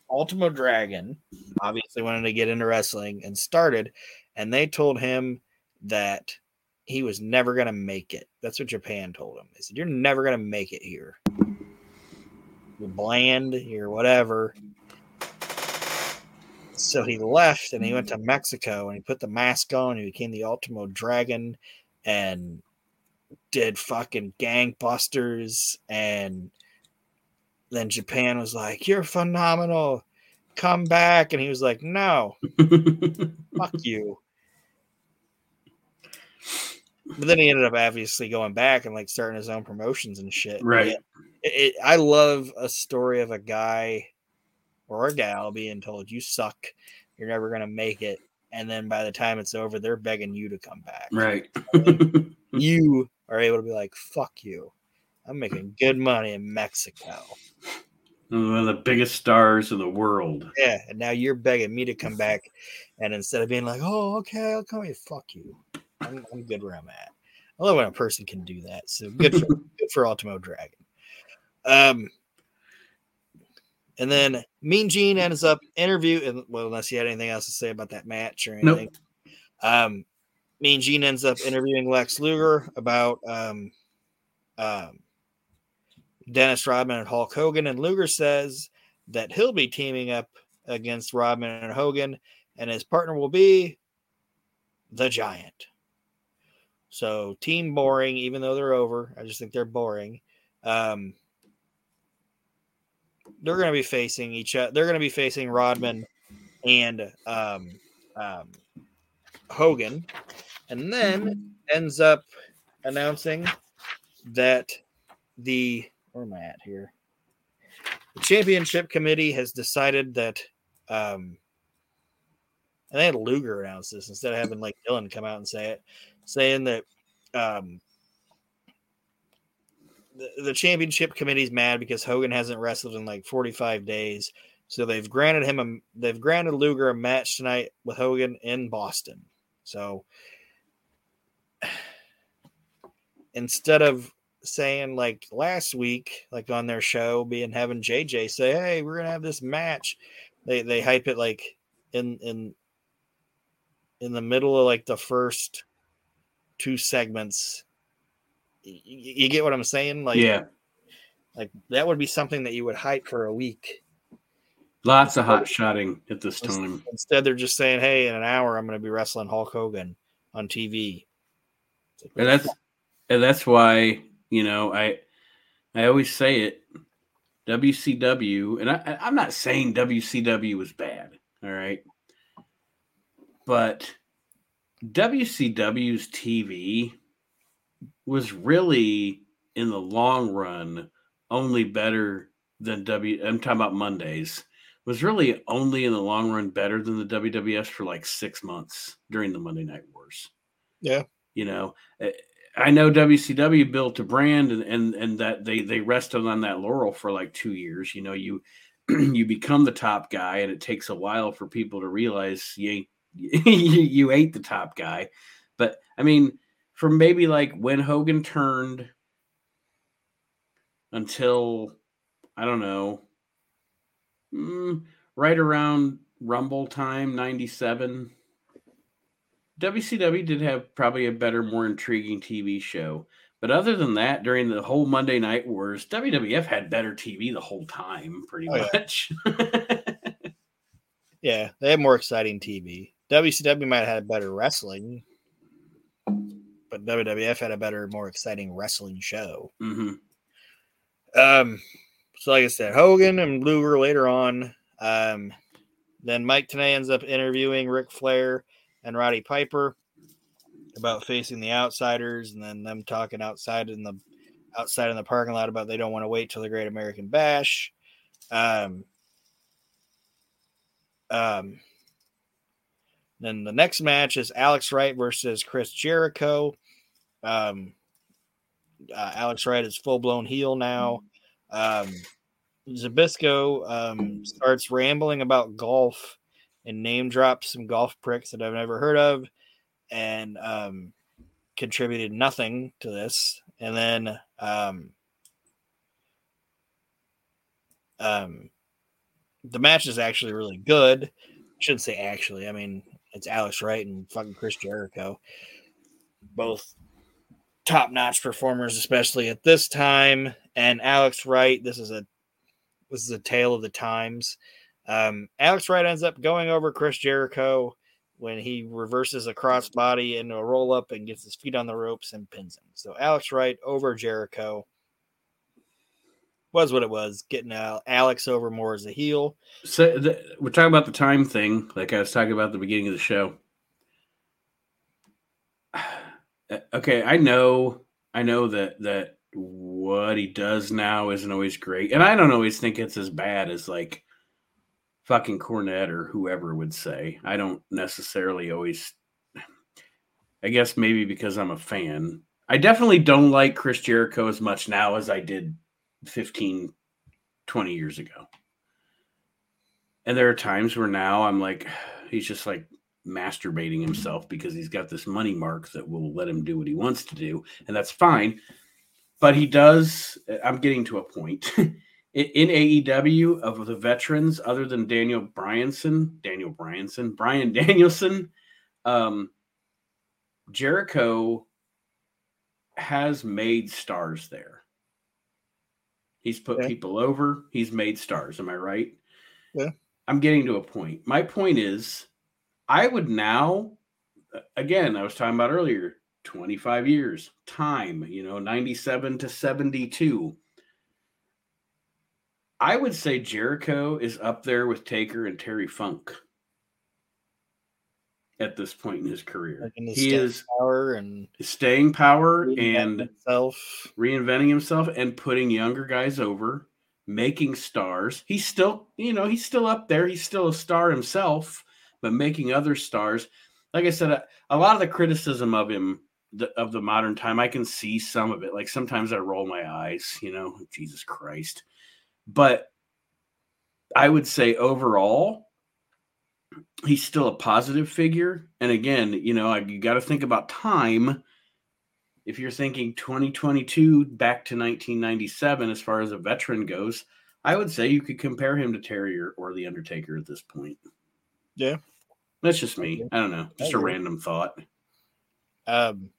[SPEAKER 1] Ultimo Dragon obviously wanted to get into wrestling and started, and they told him that he was never gonna make it. That's what Japan told him. They said, You're never gonna make it here. You're bland, you're whatever. So he left and he went to Mexico and he put the mask on and he became the Ultimo Dragon and did fucking gangbusters and then Japan was like, You're phenomenal. Come back. And he was like, No, fuck you. But then he ended up obviously going back and like starting his own promotions and shit.
[SPEAKER 2] Right.
[SPEAKER 1] It, it, I love a story of a guy or a gal being told, You suck. You're never going to make it. And then by the time it's over, they're begging you to come back.
[SPEAKER 2] right.
[SPEAKER 1] You are able to be like, Fuck you. I'm making good money in Mexico.
[SPEAKER 2] One of the biggest stars in the world.
[SPEAKER 1] Yeah, and now you're begging me to come back, and instead of being like, "Oh, okay, I'll come here," fuck you. I'm, I'm good where I'm at. I love when a person can do that. So good for good for Ultimo Dragon. Um, and then Mean Gene ends up interview, and well, unless you had anything else to say about that match or
[SPEAKER 2] Nope.
[SPEAKER 1] anything. Um, Mean Gene ends up interviewing Lex Luger about um, um, Dennis Rodman and Hulk Hogan, and Luger says that he'll be teaming up against Rodman and Hogan, and his partner will be the Giant. So team boring, even though they're over. I just think they're boring. Um, they're going to be facing each other. They're going to be facing Rodman and um, um, Hogan, and then ends up announcing that the where am I at here? The championship committee has decided that um and they had Luger announce this instead of having like Dillon come out and say it, saying that um the, the championship committee's mad because Hogan hasn't wrestled in like 45 days. So they've granted him a they've granted Luger a match tonight with Hogan in Boston. So instead of saying like last week, like on their show, being having JJ say, "Hey, we're gonna have this match," they they hype it like in in in the middle of like the first two segments. Y- You get what I'm saying? Like,
[SPEAKER 2] yeah.
[SPEAKER 1] like that would be something that you would hype for a week.
[SPEAKER 2] Lots of hot shotting at this time.
[SPEAKER 1] Instead, they're just saying, "Hey, in an hour, I'm going to be wrestling Hulk Hogan on TV." Like,
[SPEAKER 2] And that's and that's why, you know, I I always say it. WCW, and I, I- I'm not saying WCW was bad. All right. but WCW's TV was really in the long run only better than W. I'm talking about Mondays. Was really only in the long run better than the WWF for like six months during the Monday Night Wars.
[SPEAKER 1] Yeah.
[SPEAKER 2] You know, eh, I know WCW built a brand and and and that they they rested on that laurel for like two years. You know, you you become the top guy, and it takes a while for people to realize you ain't you, you ain't the top guy. But I mean, from maybe like when Hogan turned until I don't know, mm, right around Rumble time, '97 WCW did have probably a better, more intriguing TV show. But other than that, during the whole Monday Night Wars, WWF had better TV the whole time, pretty
[SPEAKER 1] Oh, yeah.
[SPEAKER 2] much.
[SPEAKER 1] Yeah, they had more exciting TV. WCW might have had better wrestling, but WWF had a better, more exciting wrestling show.
[SPEAKER 2] hmm
[SPEAKER 1] Um, so like I said, Hogan and Luger later on. Um, then Mike Tenay ends up interviewing Ric Flair and Roddy Piper about facing the outsiders, and then them talking outside in the outside in the parking lot about they don't want to wait till the Great American Bash. Um, um, then the next match is Alex Wright versus Chris Jericho. Um, uh, Alex Wright is full blown heel now. Um, Zbyszko um, starts rambling about golf and name drops some golf pricks that I've never heard of and um, contributed nothing to this. And then um, um, the match is actually really good. I shouldn't say actually. I mean, it's Alex Wright and fucking Chris Jericho. Both top notch performers, especially at this time. And Alex Wright, this is a this is a tale of the times. Um, Alex Wright ends up going over Chris Jericho when he reverses a crossbody into a roll up and gets his feet on the ropes and pins him. So Alex Wright over Jericho was what it was. Getting uh, Alex over more as a heel.
[SPEAKER 2] So the, we're talking about the time thing, like I was talking about the beginning of the show. Okay, I know, I know that that what he does now isn't always great, and I don't always think it's as bad as like fucking Cornette or whoever would say. I don't necessarily always. I guess maybe because I'm a fan. I definitely don't like Chris Jericho as much now as I did 15, 20 years ago. And there are times where now I'm like, he's just like masturbating himself because he's got this money mark that will let him do what he wants to do. And that's fine. But he does, I'm getting to a point. in in AEW of the veterans, other than Daniel Bryanson, Daniel Bryanson, Bryan Danielson, um, Jericho has made stars there. He's put
[SPEAKER 1] Okay.
[SPEAKER 2] people over. He's made stars. Am I right?
[SPEAKER 1] Yeah.
[SPEAKER 2] I'm getting to a point. My point is, I would now, again, I was talking about earlier, 25 years, time, you know, 97 to 72. I would say Jericho is up there with Taker and Terry Funk at this point in his career.
[SPEAKER 1] Like in the
[SPEAKER 2] he is
[SPEAKER 1] power and
[SPEAKER 2] staying power
[SPEAKER 1] reinventing
[SPEAKER 2] and
[SPEAKER 1] himself.
[SPEAKER 2] reinventing himself and putting younger guys over, making stars. He's still, you know, he's still up there. He's still a star himself, but making other stars. Like I said, a, a lot of the criticism of him the, of the modern time, I can see some of it. Like sometimes I roll my eyes, you know, Jesus Christ. But I would say overall, he's still a positive figure. And again, you know, I, you got to think about time. If you're thinking 2022 back to 1997 as far as a veteran goes i would say you could compare him to terry or, or the undertaker at this point.
[SPEAKER 1] Yeah.
[SPEAKER 2] that's just me. I don't know. Just a random thought.
[SPEAKER 1] Um,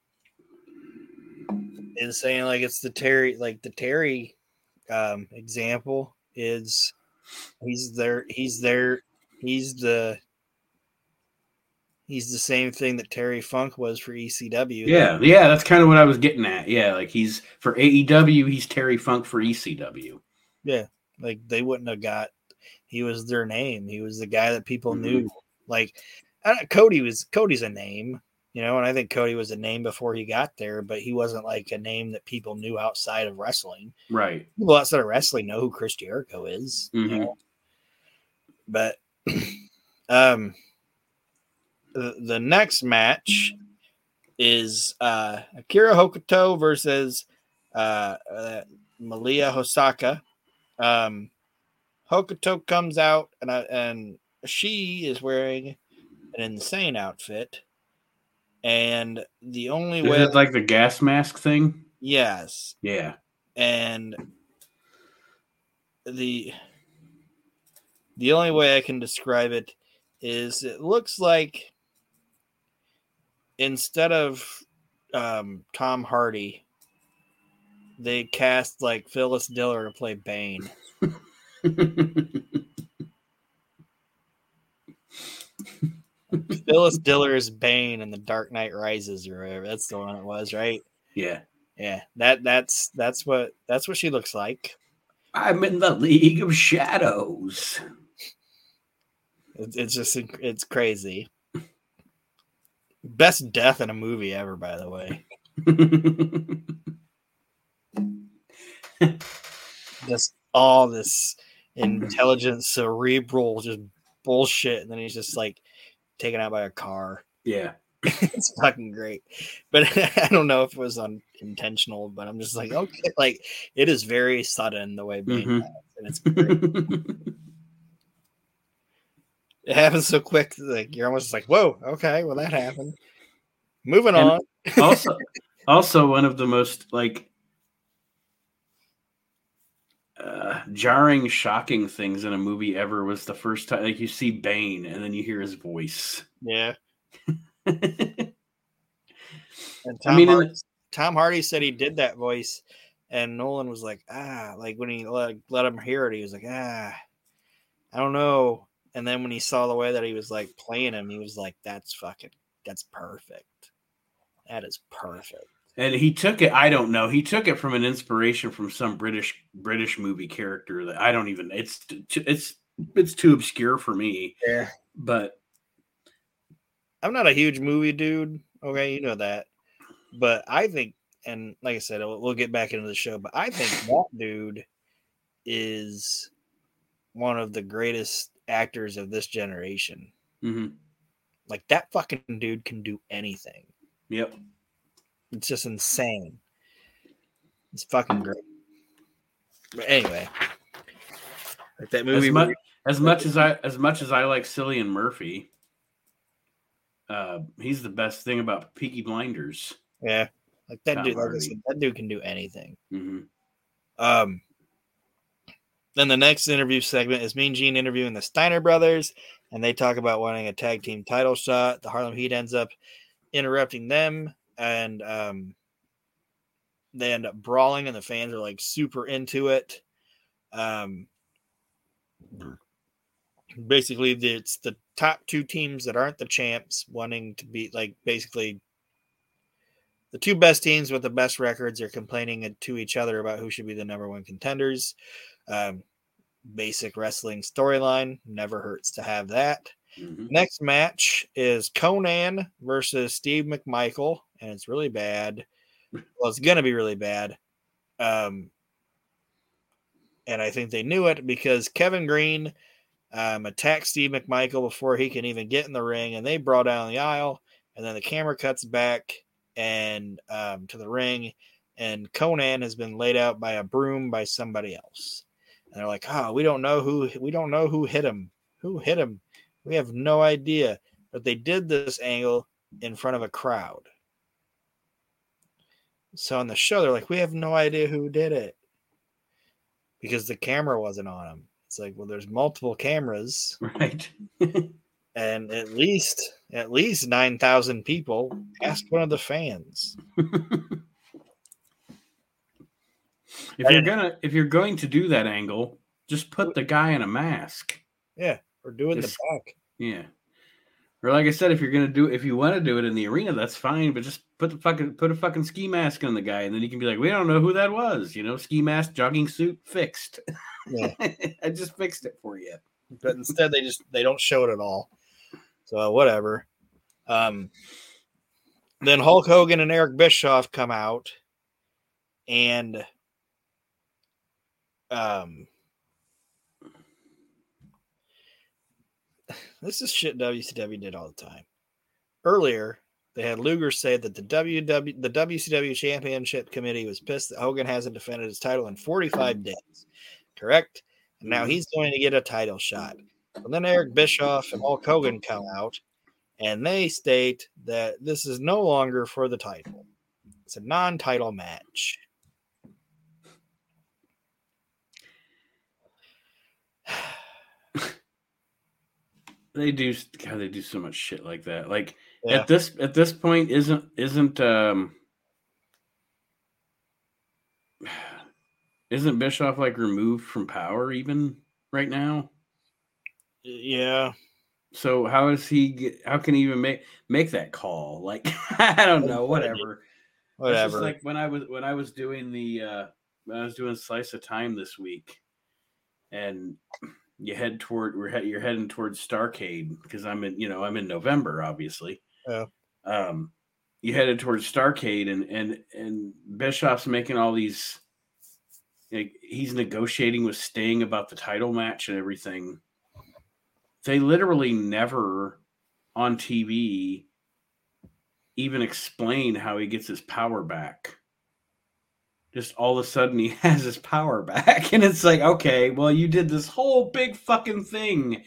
[SPEAKER 1] and saying like it's the Terry, like the Terry um, example is he's there, he's there, he's the he's the same thing that Terry Funk was for ECW.
[SPEAKER 2] yeah yeah that's kind of what i was getting at yeah like he's for aew he's terry funk for ECW.
[SPEAKER 1] Yeah, like they wouldn't have got he was their name he was the guy that people
[SPEAKER 2] Mhm.
[SPEAKER 1] knew like I, Cody was Cody's a name, you know, and I think Cody was a name before he got there, but he wasn't like a name that people knew outside of wrestling.
[SPEAKER 2] Right.
[SPEAKER 1] People outside of wrestling know who Chris Jericho is, you
[SPEAKER 2] Mhm.
[SPEAKER 1] know. But um, the, the next match is uh Akira Hokuto versus uh, uh Malia Hosaka. Um, Hokuto comes out and I, and she is wearing an insane outfit, and the only
[SPEAKER 2] Is
[SPEAKER 1] way,
[SPEAKER 2] it like the gas mask thing?
[SPEAKER 1] yes,
[SPEAKER 2] Yeah.
[SPEAKER 1] and the the only way I can describe it is it looks like instead of um, Tom Hardy, they cast like Phyllis Diller to play Bane. Phyllis Diller is Bane in the Dark Knight Rises or whatever. That's the one it was, right?
[SPEAKER 2] yeah.
[SPEAKER 1] Yeah, that that's that's what that's what she looks like.
[SPEAKER 2] I'm in the League of Shadows.
[SPEAKER 1] It's, it's just it's crazy. Best death in a movie ever, by the way. Just all this intelligent, cerebral, just bullshit, and then he's just like taken out by a car.
[SPEAKER 2] yeah.
[SPEAKER 1] it's fucking great. But I don't know if it was unintentional, but I'm just like, okay, like it is very sudden the way
[SPEAKER 2] Mhm.
[SPEAKER 1] and it's great. It happens so quick, like you're almost like, whoa, okay, well that happened. Moving
[SPEAKER 2] And-
[SPEAKER 1] on.
[SPEAKER 2] also, also one of the most like uh, jarring, shocking things in a movie ever was the first time like you see Bane and then you hear his voice.
[SPEAKER 1] Yeah. And
[SPEAKER 2] I
[SPEAKER 1] Tom,
[SPEAKER 2] mean, in
[SPEAKER 1] Hardy, Tom Hardy said he did that voice, and Nolan was like, ah, like when he let, let him hear it, he was like, ah, I don't know. And then when he saw the way that he was like playing him, he was like, that's fucking, that's perfect. That is perfect.
[SPEAKER 2] And he took it. I don't know. He took it from an inspiration from some British British movie character that I don't even. It's it's it's too obscure for me.
[SPEAKER 1] Yeah.
[SPEAKER 2] But
[SPEAKER 1] I'm not a huge movie dude. Okay, you know that. But I think, and like I said, we'll we'll get back into the show. But I think that dude is one of the greatest actors of this generation.
[SPEAKER 2] mhm.
[SPEAKER 1] Like that fucking dude can do anything.
[SPEAKER 2] yep.
[SPEAKER 1] It's just insane. It's fucking great. But anyway, like that movie.
[SPEAKER 2] As much
[SPEAKER 1] where-
[SPEAKER 2] as much as I as much as I like Cillian Murphy, uh, he's the best thing about Peaky Blinders.
[SPEAKER 1] yeah, like that
[SPEAKER 2] Tom
[SPEAKER 1] dude. Like said, that dude can do anything.
[SPEAKER 2] hmm
[SPEAKER 1] Um, then the next interview segment is Mean Gene interviewing the Steiner brothers, and they talk about wanting a tag team title shot. The Harlem Heat ends up interrupting them, and um, they end up brawling, and the fans are like super into it. Um, basically, it's the top two teams that aren't the champs wanting to be like basically the two best teams with the best records are complaining to each other about who should be the number one contenders. Um, basic wrestling storyline never hurts to have that.
[SPEAKER 2] hmm
[SPEAKER 1] Next match is Konnan versus Steve McMichael, and it's really bad. Well, it's gonna be really bad. Um, and I think they knew it because Kevin Greene um, attacked Steve McMichael before he can even get in the ring, and they brought down the aisle, and then the camera cuts back and um, to the ring, and Konnan has been laid out by a broom by somebody else, and they're like, "Oh, we don't know who we don't know who hit him. Who hit him? We have no idea." But they did this angle in front of a crowd. So on the show, they're like, "We have no idea who did it." Because the camera wasn't on him. It's like, well, there's multiple cameras
[SPEAKER 2] Right.
[SPEAKER 1] and at least at least 9000 people ask one of the fans
[SPEAKER 2] if you're gonna if you're going to do that angle, just put the guy in a mask.
[SPEAKER 1] yeah or doing
[SPEAKER 2] Just-
[SPEAKER 1] the back
[SPEAKER 2] Yeah. Or like I said, if you're gonna do if you want to do it in the arena, that's fine. But just put the fucking put a fucking ski mask on the guy, and then you can be like, we don't know who that was. You know, ski mask, jogging suit, fixed.
[SPEAKER 1] Yeah.
[SPEAKER 2] I just fixed it for you.
[SPEAKER 1] but instead they just they don't show it at all So whatever. Um, then Hulk Hogan and Eric Bischoff come out, and um, this is shit WCW did all the time. Earlier, they had Luger say that the WW the WCW Championship Committee was pissed that Hogan hasn't defended his title in 45 days. Correct? And now he's going to get a title shot. And then Eric Bischoff and Hulk Hogan come out and they state that this is no longer for the title. It's a non-title match.
[SPEAKER 2] They do God, they do so much shit like that. Like
[SPEAKER 1] Yeah.
[SPEAKER 2] at this at this point isn't isn't um isn't Bischoff like removed from power even right now?
[SPEAKER 1] Yeah.
[SPEAKER 2] So how is he get, how can he even make make that call? Like I don't know, whatever. It's
[SPEAKER 1] Whatever.
[SPEAKER 2] like when I was when I was doing the uh when I was doing slice of time this week and you head toward we're you're heading towards Starcade because I'm in you know I'm in November obviously.
[SPEAKER 1] Yeah.
[SPEAKER 2] Um you headed towards Starcade and and and Bischoff's making all these like, he's negotiating with Sting about the title match and everything. They literally never on TV even explain how he gets his power back. Just all of a sudden he has his power back. And it's like, okay, well, you did this whole big fucking thing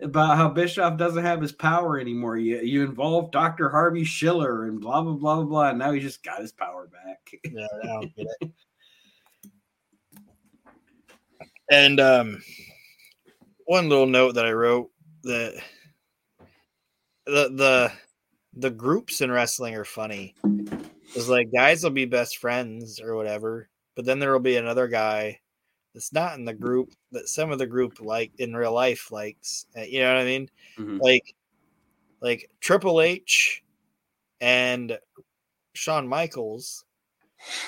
[SPEAKER 2] about how Bischoff doesn't have his power anymore. You you involved Dr. Harvey Schiller and blah blah blah blah blah. And now he just got his power back.
[SPEAKER 1] Yeah, I don't get it. And um, one little note that I wrote that the the the groups in wrestling are funny. It's like guys will be best friends or whatever, but then there will be another guy that's not in the group that some of the group like in real life likes. Uh, You know what I mean?
[SPEAKER 2] Mhm.
[SPEAKER 1] Like like Triple H and Shawn Michaels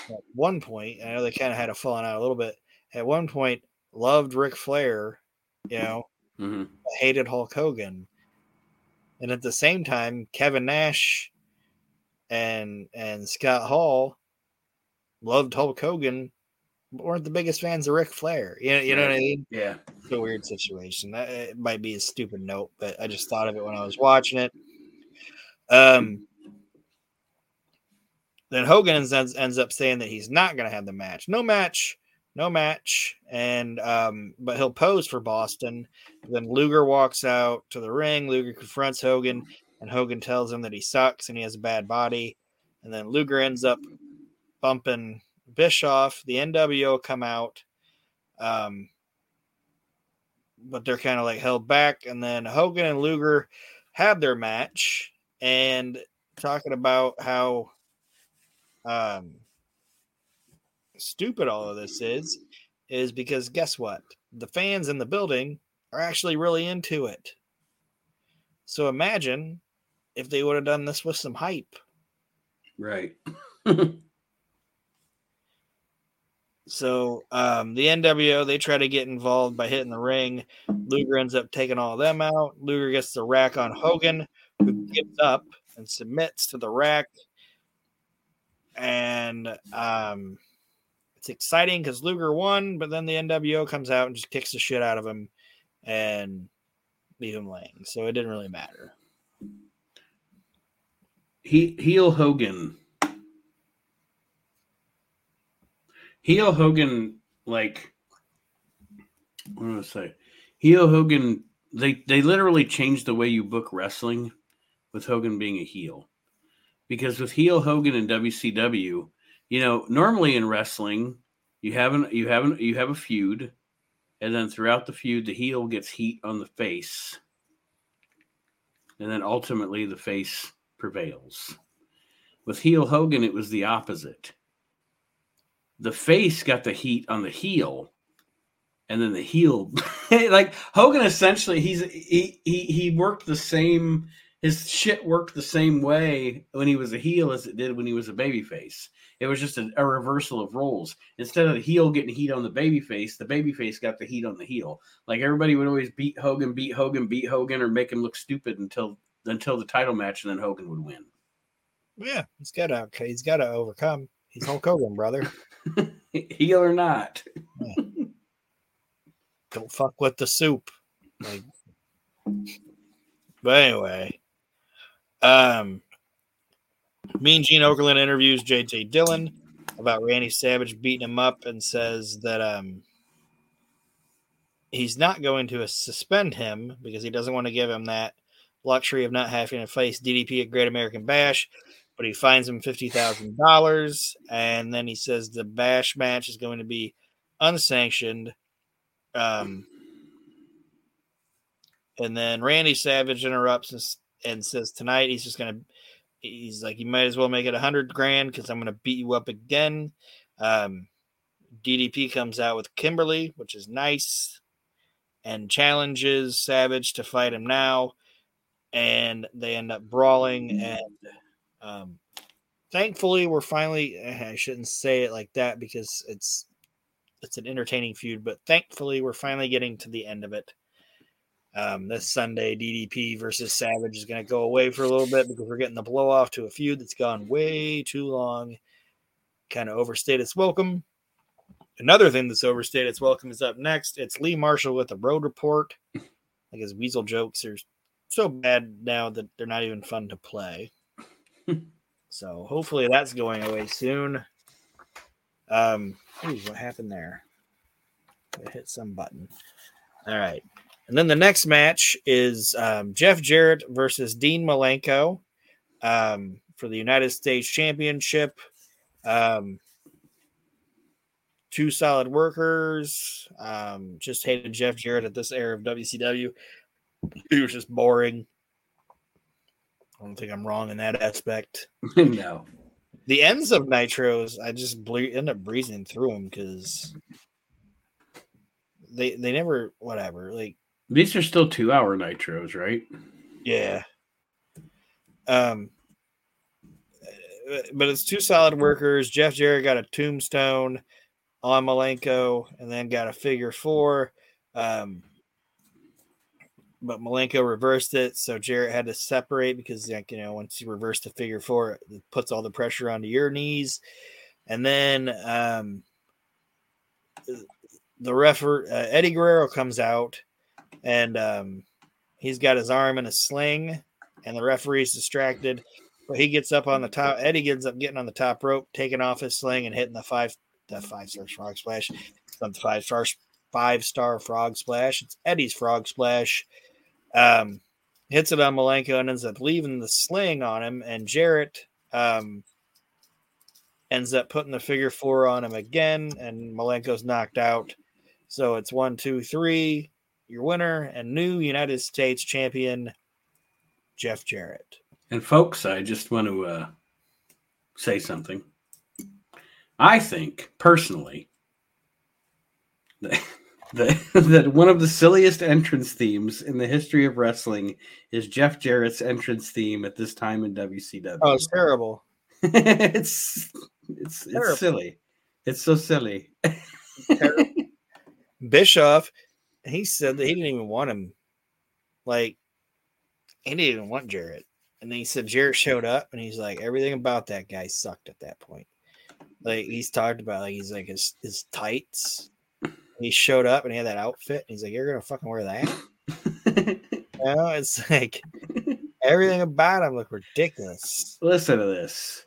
[SPEAKER 1] at one point, I know they kind of had a falling out a little bit. At one point, loved Ric Flair, you know,
[SPEAKER 2] Mhm.
[SPEAKER 1] hated Hulk Hogan, and at the same time, Kevin Nash and and Scott Hall loved Hulk Hogan, but weren't the biggest fans of Ric Flair. You know, you know what I mean?
[SPEAKER 2] Yeah.
[SPEAKER 1] It's a weird situation. That it might be a stupid note, but I just thought of it when I was watching it. Um, then Hogan ends, ends up saying that he's not going to have the match. No match, no match. And um, but he'll pose for Boston. Then Luger walks out to the ring. Luger confronts Hogan, and Hogan tells him that he sucks and he has a bad body. And then Luger ends up bumping Bischoff. The NWO come out. Um, but they're kind of like held back. And then Hogan and Luger have their match and talking about how um, stupid all of this is, is because guess what? The fans in the building are actually really into it. So imagine if they would have done this with some hype.
[SPEAKER 2] Right.
[SPEAKER 1] So um, the NWO they try to get involved by hitting the ring. Luger ends up taking all of them out. Luger gets the rack on Hogan, who gives up and submits to the rack. And um, it's exciting because Luger won, but then the NWO comes out and just kicks the shit out of him and leave him laying. So it didn't really matter.
[SPEAKER 2] He heel Hogan. Heel Hogan, like what do I say? Heel Hogan, they they literally changed the way you book wrestling with Hogan being a heel. Because with heel Hogan in WCW, you know, normally in wrestling, you haven't you haven't you have a feud, and then throughout the feud, the heel gets heat on the face, and then ultimately the face prevails. With heel Hogan, it was the opposite. The face got the heat on the heel, and then the heel, like Hogan, essentially, he's he he he worked the same. His shit worked the same way when he was a heel as it did when he was a babyface. It was just a, a reversal of roles. Instead of the heel getting heat on the babyface, the babyface got the heat on the heel. Like everybody would always beat Hogan, beat Hogan, beat Hogan, or make him look stupid until until the title match, and then Hogan would win.
[SPEAKER 1] Yeah, he's got to he's got to overcome. He's Hulk Hogan, brother.
[SPEAKER 2] Heel or not.
[SPEAKER 1] Don't fuck with the soup. Like, but anyway, um, Mean Gene Okerlund interviews JJ Dillon about Randy Savage beating him up and says that um he's not going to suspend him because he doesn't want to give him that luxury of not having to face DDP at Great American Bash. But he fines him fifty thousand dollars, and then he says the Bash match is going to be unsanctioned. Um, and then Randy Savage interrupts and, and says tonight he's just going to he's like, you might as well make it a hundred grand because I'm going to beat you up again. Um, DDP comes out with Kimberly, which is nice, and challenges Savage to fight him now. And they end up brawling. And um, thankfully, we're finally, eh, I shouldn't say it like that because it's it's an entertaining feud, but thankfully, we're finally getting to the end of it. Um, this Sunday, DDP versus Savage is going to go away for a little bit because we're getting the blow off to a feud that's gone way too long. Kind of overstayed its welcome. Another thing that's overstayed its welcome is up next. It's Lee Marshall with the Road Report. Like his weasel jokes are so bad now that they're not even fun to play. so hopefully that's going away soon. Um, ooh, what happened there? I hit some button. All right. And then the next match is um, Jeff Jarrett versus Dean Malenko um, for the United States Championship. Um, two solid workers. Um, just hated Jeff Jarrett at this era of WCW. He was just boring. I don't think I'm wrong in that aspect.
[SPEAKER 2] no.
[SPEAKER 1] The ends of Nitros, I just ble- end up breezing through them because they they never whatever like
[SPEAKER 2] These are still two hour nitros, right?
[SPEAKER 1] Yeah. Um, but it's two solid workers. Jeff Jarrett got a tombstone on Malenko and then got a figure four. Um, but Malenko reversed it, so Jarrett had to separate because, like you know, once you reverse the figure four, it puts all the pressure onto your knees, and then um, the referee uh, Eddie Guerrero comes out and um, he's got his arm in a sling, and the referee's distracted. But he gets up on the top. Eddie gets up getting on the top rope, taking off his sling and hitting the five the five star frog splash. The five star five star frog splash. It's Eddie's frog splash. Um, hits it on Malenko and ends up leaving the sling on him. And Jarrett um, ends up putting the figure four on him again, and Malenko's knocked out. So it's one, two, three your winner and new United States champion, Jeff Jarrett.
[SPEAKER 2] And folks, I just want to uh, say something. I think personally that, that, one of the silliest entrance themes in the history of wrestling is Jeff Jarrett's entrance theme at this time in WCW.
[SPEAKER 1] Oh, it's terrible.
[SPEAKER 2] it's it's
[SPEAKER 1] Terrible.
[SPEAKER 2] it's silly. It's so silly.
[SPEAKER 1] Bischoff, he said that he didn't even want him. Like, he didn't even want Jarrett. And then he said Jarrett showed up and he's like, everything about that guy sucked at that point. Like, he's talked about, like, he's like his, his tights. He showed up and he had that outfit. And he's like, You're to fucking wear that? You know, it's like everything about him looked ridiculous.
[SPEAKER 2] Listen to this.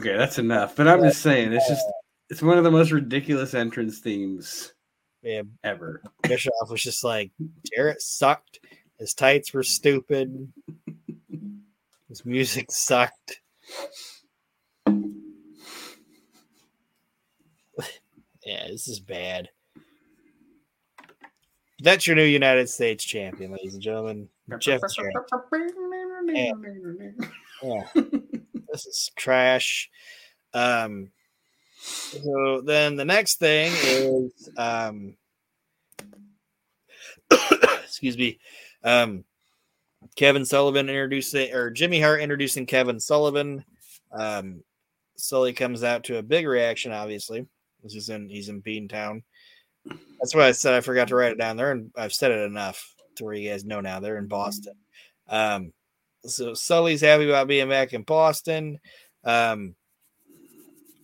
[SPEAKER 2] Okay, that's enough. But I'm just saying, it's just it's one of the most ridiculous entrance themes
[SPEAKER 1] Yeah,
[SPEAKER 2] ever.
[SPEAKER 1] Bischoff was just like, Jarrett sucked. His tights were stupid. His music sucked. yeah, this is bad. That's your new United States champion, ladies and gentlemen. Jeff Jarrett. Yeah, this is trash. Um, So then the next thing is um excuse me. Um Kevin Sullivan introducing or Jimmy Hart introducing Kevin Sullivan. Um Sully comes out to a big reaction, obviously. This is in he's in Bean Town. That's why I said I forgot to write it down there, and I've said it enough to where you guys know now they're in Boston. Um, so Sully's happy about being back in Boston, um,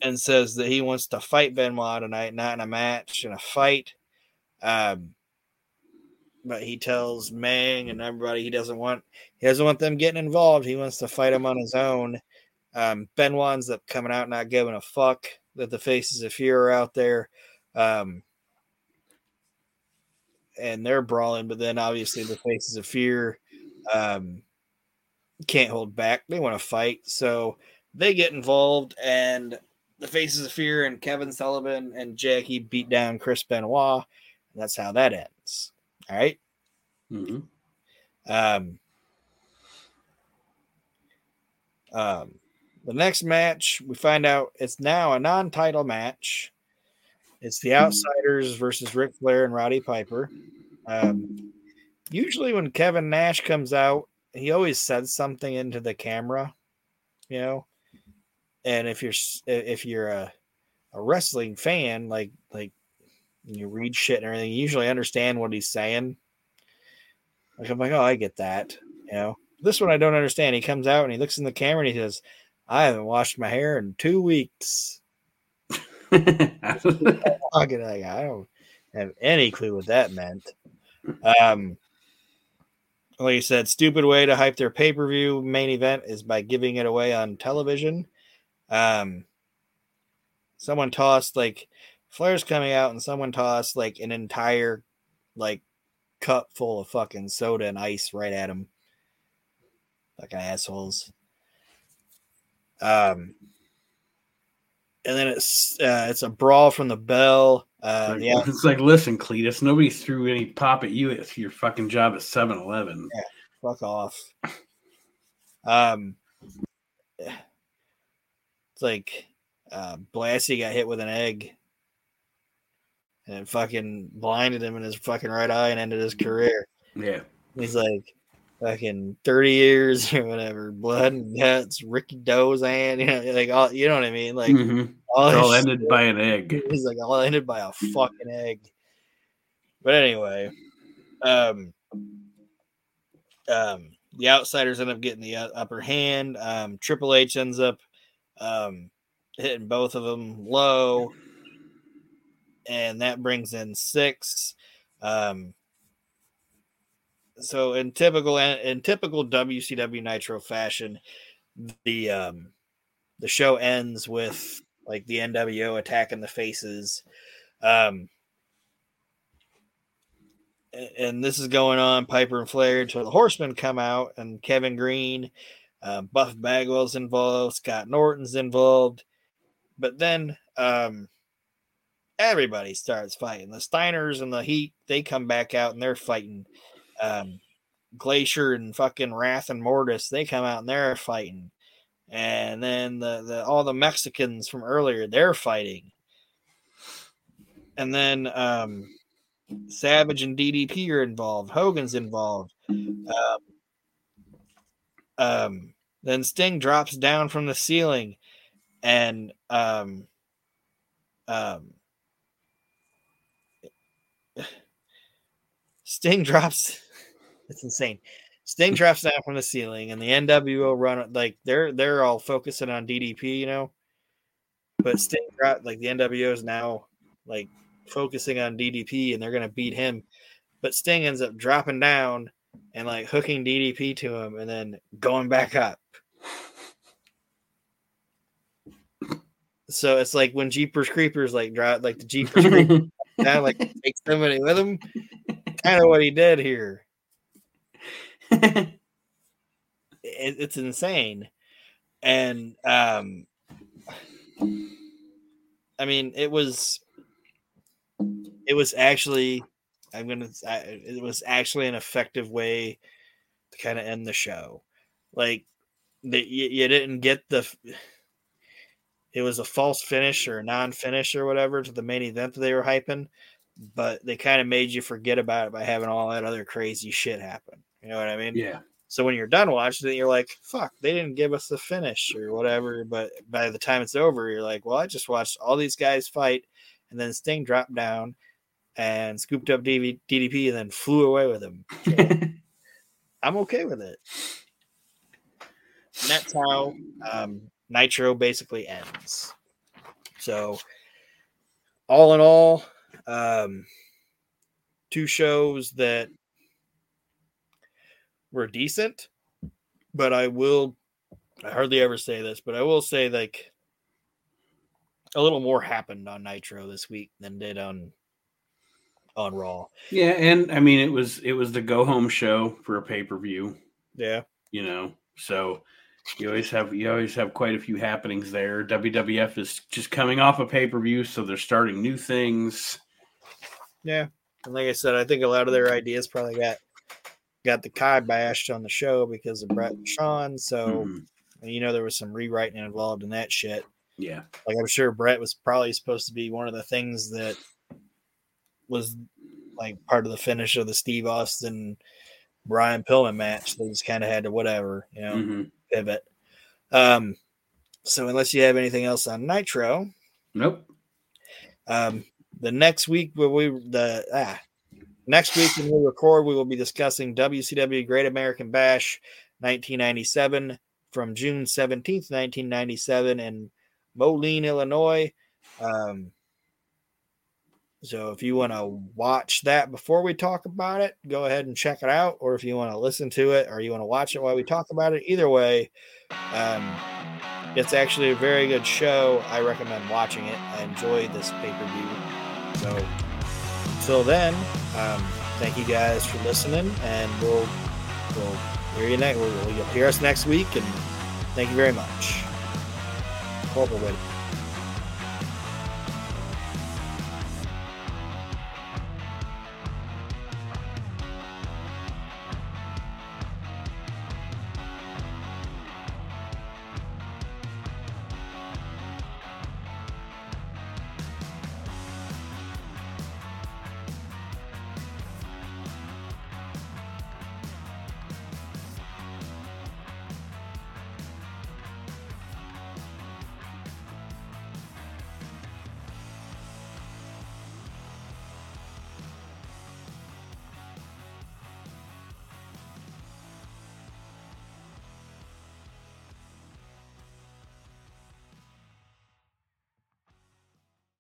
[SPEAKER 1] and says that he wants to fight Benoit tonight, not in a match, in a fight. Um, but he tells Meng and everybody he doesn't want he doesn't want them getting involved. He wants to fight him on his own. Um, Benoit ends up coming out not giving a fuck that the faces of fear are out there. Um, and they're brawling, but then obviously the faces of fear um, can't hold back. They want to fight, so they get involved, and the faces of fear and Kevin Sullivan and Jackie beat down Chris Benoit. And that's how that ends. All right.
[SPEAKER 2] Mhm.
[SPEAKER 1] Um, um, the next match, we find out it's now a non-title match. It's the Outsiders versus Ric Flair and Roddy Piper. Um, usually, when Kevin Nash comes out, he always says something into the camera, you know. And if you're if you're a, a wrestling fan, like like you read shit and everything, you usually understand what he's saying. Like I'm like, oh, I get that, you know. This one I don't understand. He comes out and he looks in the camera and he says, "I haven't washed my hair in two weeks." I don't have any clue what that meant. Um, like you said, stupid way to hype their pay per view main event is by giving it away on television. Um, someone tossed like Flair's coming out, and someone tossed like an entire like cup full of fucking soda and ice right at him. Fucking assholes. Um, and then it's uh, it's a brawl from the bell. Uh,
[SPEAKER 2] Like,
[SPEAKER 1] yeah,
[SPEAKER 2] It's like, listen, Cletus, nobody threw any pop at you at your fucking job at 7 Eleven.
[SPEAKER 1] Yeah, fuck off. Um, it's like uh, Blassie got hit with an egg, and it fucking blinded him in his fucking right eye and ended his career.
[SPEAKER 2] Yeah.
[SPEAKER 1] He's like fucking thirty years or whatever, blood and guts, Rikidozan, you know, like all you know what I mean, like
[SPEAKER 2] Mhm.
[SPEAKER 1] all
[SPEAKER 2] It's all
[SPEAKER 1] shit.
[SPEAKER 2] ended by an egg.
[SPEAKER 1] He's like all ended by a fucking egg. But anyway, um, um, the outsiders end up getting the uh, upper hand. Um, Triple H ends up um, hitting both of them low, and that brings in Syxx. Um, so in typical in typical WCW Nitro fashion, the um, the show ends with like the NWO attacking the faces. Um, and this is going on Piper and Flair until the Horsemen come out and Kevin Greene, uh, Buff Bagwell's involved, Scott Norton's involved, but then um, everybody starts fighting. The Steiners and the Heat they come back out and they're fighting. Um, Glacier and fucking Wrath and Mortis they come out and they're fighting and then the, the all the Mexicans from earlier they're fighting, and then um, Savage and DDP are involved. Hogan's involved. Um, um, then Sting drops down from the ceiling, and um, um, Sting drops. It's insane. Sting drops down from the ceiling, and the NWO run like they're they're all focusing on DDP, you know. But Sting drop like the NWO is now like focusing on DDP, and they're gonna beat him. But Sting ends up dropping down and like hooking DDP to him, and then going back up. So it's like when Jeepers Creepers like drop like the Jeepers Creepers down, like take somebody with him. Kind of what he did here. It, it's insane and um i mean it was it was actually i'm gonna I- it was actually an effective way to kind of end the show like you, you didn't get the it was a false finish or a non-finish or whatever to the main event that they were hyping, but they kind of made you forget about it by having all that other crazy shit happen. You know what I mean?
[SPEAKER 2] Yeah.
[SPEAKER 1] So when you're done watching it, you're like, "Fuck, they didn't give us the finish or whatever." But by the time it's over, you're like, "Well, I just watched all these guys fight, and then Sting dropped down and scooped up DV- DDP and then flew away with him." I'm okay with it. And that's how um, Nitro basically ends. So, all in all, um, two shows that were decent, but I will, I hardly ever say this, but I will say like a little more happened on Nitro this week than did on on Raw.
[SPEAKER 2] yeah, and I mean it was it was the go home show for a pay per view.
[SPEAKER 1] Yeah.
[SPEAKER 2] you know so you always have you always have quite a few happenings there wwf is just coming off a pay-per-view so they're starting new things
[SPEAKER 1] Yeah. And like I said, I think a lot of their ideas probably got got the Kai bashed on the show because of Bret and Shawn. So
[SPEAKER 2] Mhm.
[SPEAKER 1] you know there was some rewriting involved in that shit.
[SPEAKER 2] yeah
[SPEAKER 1] Like I'm sure Bret was probably supposed to be one of the things that was like part of the finish of the Steve Austin Brian Pillman match. They just kind of had to whatever, you know,
[SPEAKER 2] Mhm.
[SPEAKER 1] pivot. Um so unless you have anything else on Nitro,
[SPEAKER 2] nope
[SPEAKER 1] um, the next week when we the ah, next week when we record, we will be discussing WCW Great American Bash 1997 from June 17th, 1997 in Moline, Illinois. Um, so if you want to watch that before we talk about it, go ahead and check it out. Or if you want to listen to it or you want to watch it while we talk about it, either way, um, it's actually a very good show. I recommend watching it. I enjoyed this pay per view. So, until then, um, thank you guys for listening, and we'll we'll hear you next. We'll, you'll hear us next week, and thank you very much. Way. to-